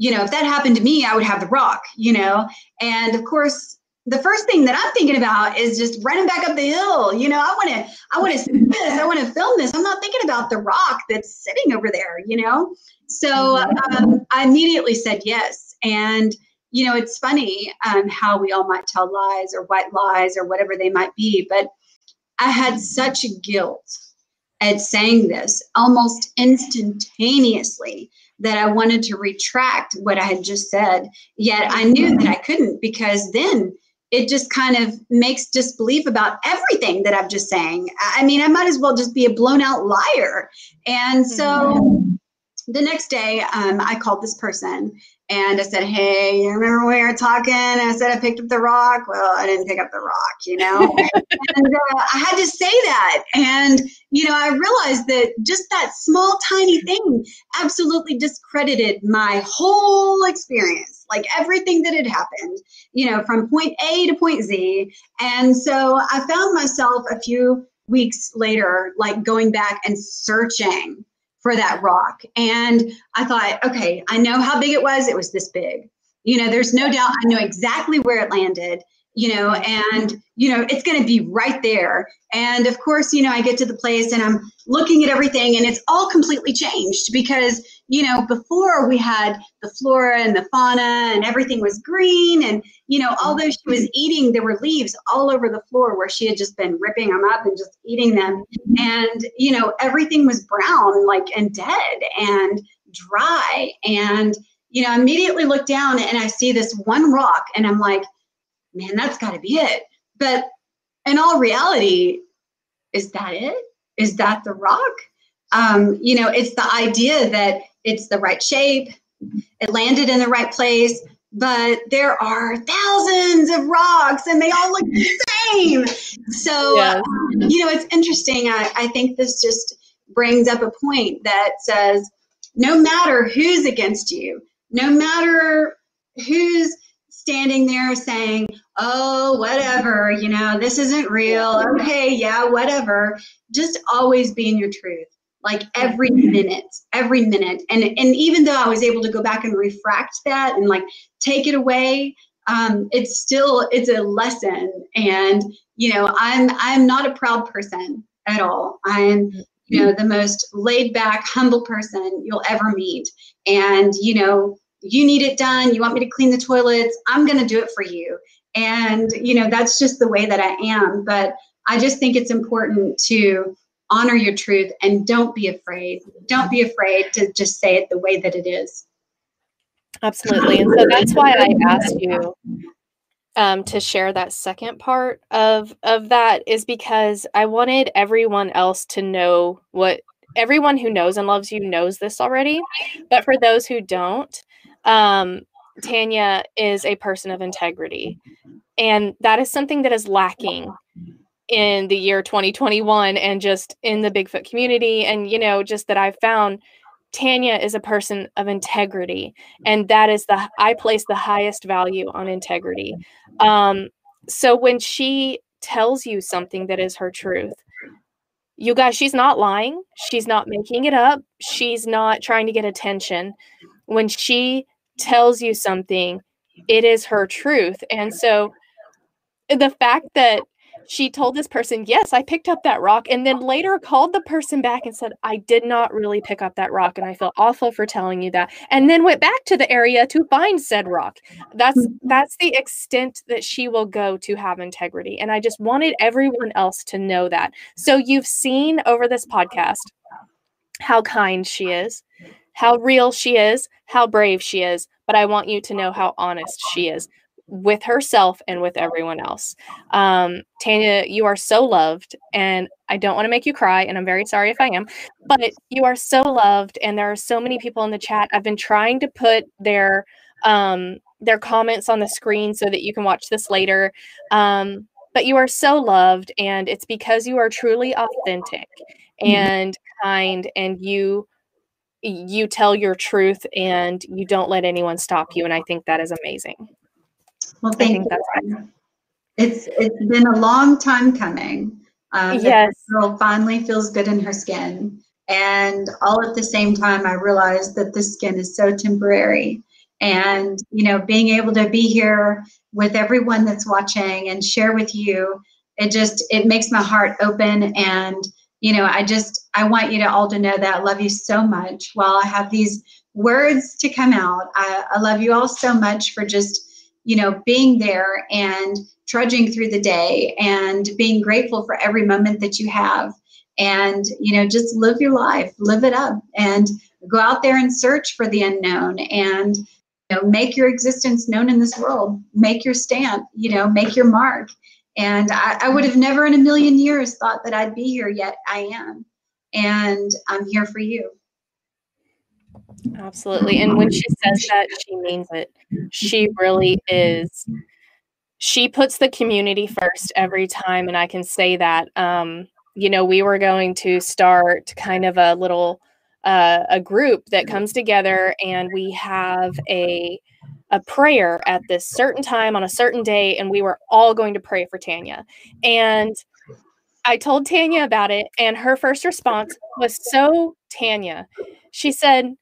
you know, if that happened to me, I would have the rock, you know? And of course, the first thing that I'm thinking about is just running back up the hill. You know, I want to, I want to see this, I want to film this. I'm not thinking about the rock that's sitting over there, you know? So um, I immediately said yes. And, you know, it's funny um, how we all might tell lies or white lies or whatever they might be, but I had such guilt at saying this almost instantaneously that I wanted to retract what I had just said. Yet I knew that I couldn't because then it just kind of makes disbelief about everything that I'm just saying. I mean, I might as well just be a blown out liar. And so mm-hmm. the next day, um, I called this person and I said, Hey, you remember when we were talking? I said I picked up the rock. Well, I didn't pick up the rock, you know? and uh, I had to say that. And, you know, I realized that just that small, tiny thing absolutely discredited my whole experience, like everything that had happened, you know, from point A to point Z. And so I found myself a few weeks later, like going back and searching for that rock. And I thought, okay, I know how big it was. It was this big. You know, there's no doubt I know exactly where it landed, you know, and, you know, it's going to be right there. And of course, you know, I get to the place and I'm looking at everything and it's all completely changed because you know, before we had the flora and the fauna and everything was green and, you know, although she was eating, there were leaves all over the floor where she had just been ripping them up and just eating them. And, you know, everything was brown, like, and dead and dry. And, you know, I immediately look down and I see this one rock and I'm like, man, that's got to be it. But in all reality, is that it? Is that the rock? Um, you know, it's the idea that it's the right shape, it landed in the right place, but there are thousands of rocks and they all look the same. So, yeah. you know, it's interesting. I, I think this just brings up a point that says no matter who's against you, no matter who's standing there saying, oh, whatever, you know, this isn't real. Okay, yeah, whatever. Just always be in your truth like every minute every minute. And and even though i was able to go back and refract that and like take it away um, it's still it's a lesson. And you know i'm i'm not a proud person at all. I'm you know the most laid back humble person you'll ever meet. And you know you need it done you want me to clean the toilets i'm going to do it for you and you know that's just the way that i am but i just think it's important to honor your truth and don't be afraid. Don't be afraid to just say it the way that it is. Absolutely. And so that's why I asked you um, to share that second part of of that is because I wanted everyone else to know what everyone who knows and loves you knows this already. But for those who don't, um, Tanya is a person of integrity. And that is something that is lacking in the year 2021 and just in the Bigfoot community. And, you know, just that I've found Tanya is a person of integrity. And that is the, I place the highest value on integrity. Um, so when she tells you something that is her truth, you guys, she's not lying. She's not making it up. She's not trying to get attention. When she tells you something, it is her truth. And so the fact that she told this person, Yes, I picked up that rock. And then later called the person back and said, I did not really pick up that rock. And I feel awful for telling you that. And then went back to the area to find said rock. That's mm-hmm. that's the extent that she will go to have integrity. And I just wanted everyone else to know that. So you've seen over this podcast how kind she is, how real she is, how brave she is, but I want you to know how honest she is with herself and with everyone else. Um, Tanya, you are so loved, and I don't want to make you cry, and I'm very sorry if I am, but you are so loved, and there are so many people in the chat. I've been trying to put their um, their comments on the screen so that you can watch this later. Um, but you are so loved, and it's because you are truly authentic mm-hmm. and kind, and you you tell your truth and you don't let anyone stop you and i think that is amazing. Well thank you. that's it's it's been a long time coming um, yes. girl finally feels good in her skin and all at the same time i realized that the skin is so temporary. And you know being able to be here with everyone that's watching and share with you it just it makes my heart open and you know, I just, I want you to all to know that I love you so much while I have these words to come out. I, I love you all so much for just, you know, being there and trudging through the day and being grateful for every moment that you have. And, you know, just live your life, live it up, and go out there and search for the unknown and, you know, make your existence known in this world, make your stamp, you know, make your mark and I, I would have never in a million years thought that I'd be here, yet I am. And I'm here for you. Absolutely. And when she says that, she means it. She really is. She puts the community first every time. And I can say that. Um, you know, we were going to start kind of a little uh, a group that comes together and we have a a prayer at this certain time on a certain day, and we were all going to pray for Tanya. And I told Tanya about it, and her first response was so Tanya. She said,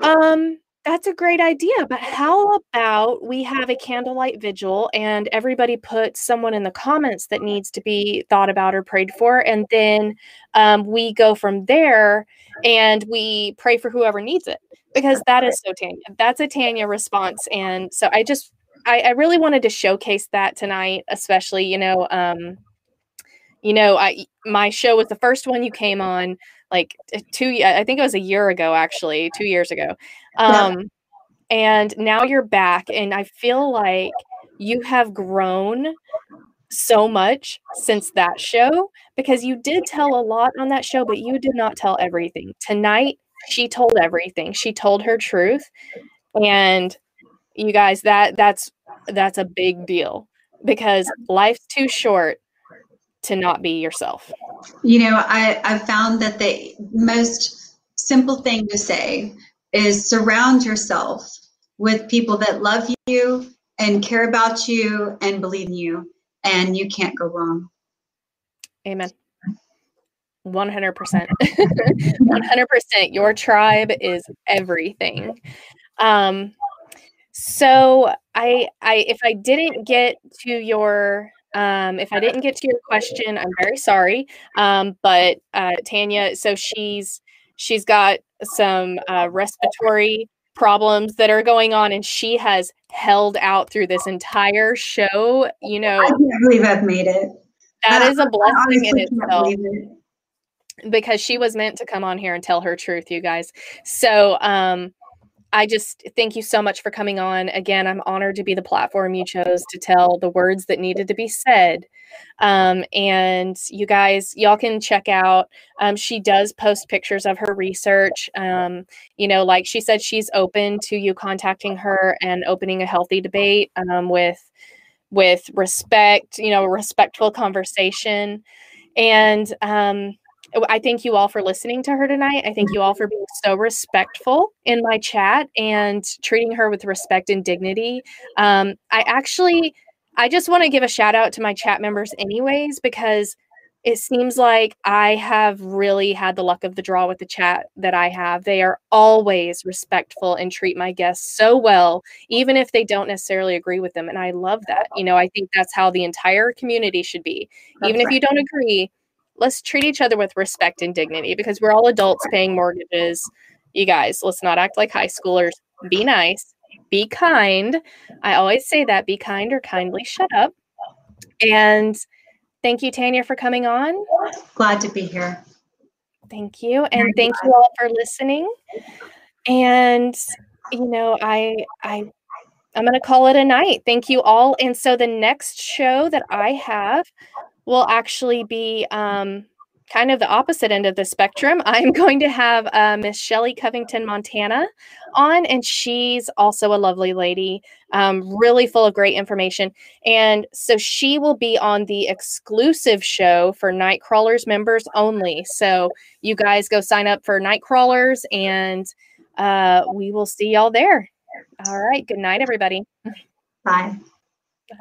Um, that's a great idea, but how about we have a candlelight vigil and everybody puts someone in the comments that needs to be thought about or prayed for, and then um, we go from there and we pray for whoever needs it because that is so Tanya. That's a Tanya response. And so I just, I, I really wanted to showcase that tonight, especially, you know, um, you know, I, my show was the first one you came on like two, I think it was a year ago, actually, two years ago. Um, yeah. And now you're back. And I feel like you have grown so much since that show because you did tell a lot on that show, but you did not tell everything. Tonight, she told everything. She told her truth. And you guys, that that's that's a big deal because life's too short to not be yourself. You know, I, I found that the most simple thing to say is surround yourself with people that love you and care about you and believe in you, and you can't go wrong. Amen. 100%. 100%. Your tribe is everything. Um, so I I if I didn't get to your um, if I didn't get to your question, I'm very sorry. Um, but uh, Tanya, so she's she's got some uh, respiratory problems that are going on, and she has held out through this entire show. You know, I can't believe I've made it. That is a blessing in itself. It because she was meant to come on here and tell her truth, you guys. So, um, I just thank you so much for coming on. Again, I'm honored to be the platform you chose to tell the words that needed to be said. Um, and you guys, y'all can check out. Um, she does post pictures of her research. Um, you know, like she said, she's open to you contacting her and opening a healthy debate um, with with respect. You know, respectful conversation. And um, I thank you all for listening to her tonight. I thank you all for being so respectful in my chat and treating her with respect and dignity. Um, I actually, I just want to give a shout out to my chat members, anyways, because it seems like I have really had the luck of the draw with the chat that I have. They are always respectful and treat my guests so well, even if they don't necessarily agree with them. And I love that. You know, I think that's how the entire community should be. That's even right. if you don't agree, let's treat each other with respect and dignity because we're all adults paying mortgages. You guys, let's not act like high schoolers. Be nice, be kind. I always say that be kind or kindly shut up. And thank you, Tanya, for coming on. Glad to be here. Thank you. And thank you all for listening. And you know, I I I'm going to call it a night. Thank you all. And so the next show that I have will actually be um, kind of the opposite end of the spectrum. I'm going to have uh, Miss Shelly Covington Montana on, and she's also a lovely lady, um, really full of great information. And so she will be on the exclusive show for Nightcrawlers members only. So you guys go sign up for Nightcrawlers, and uh, we will see y'all there. All right. Good night, everybody. Bye. Bye.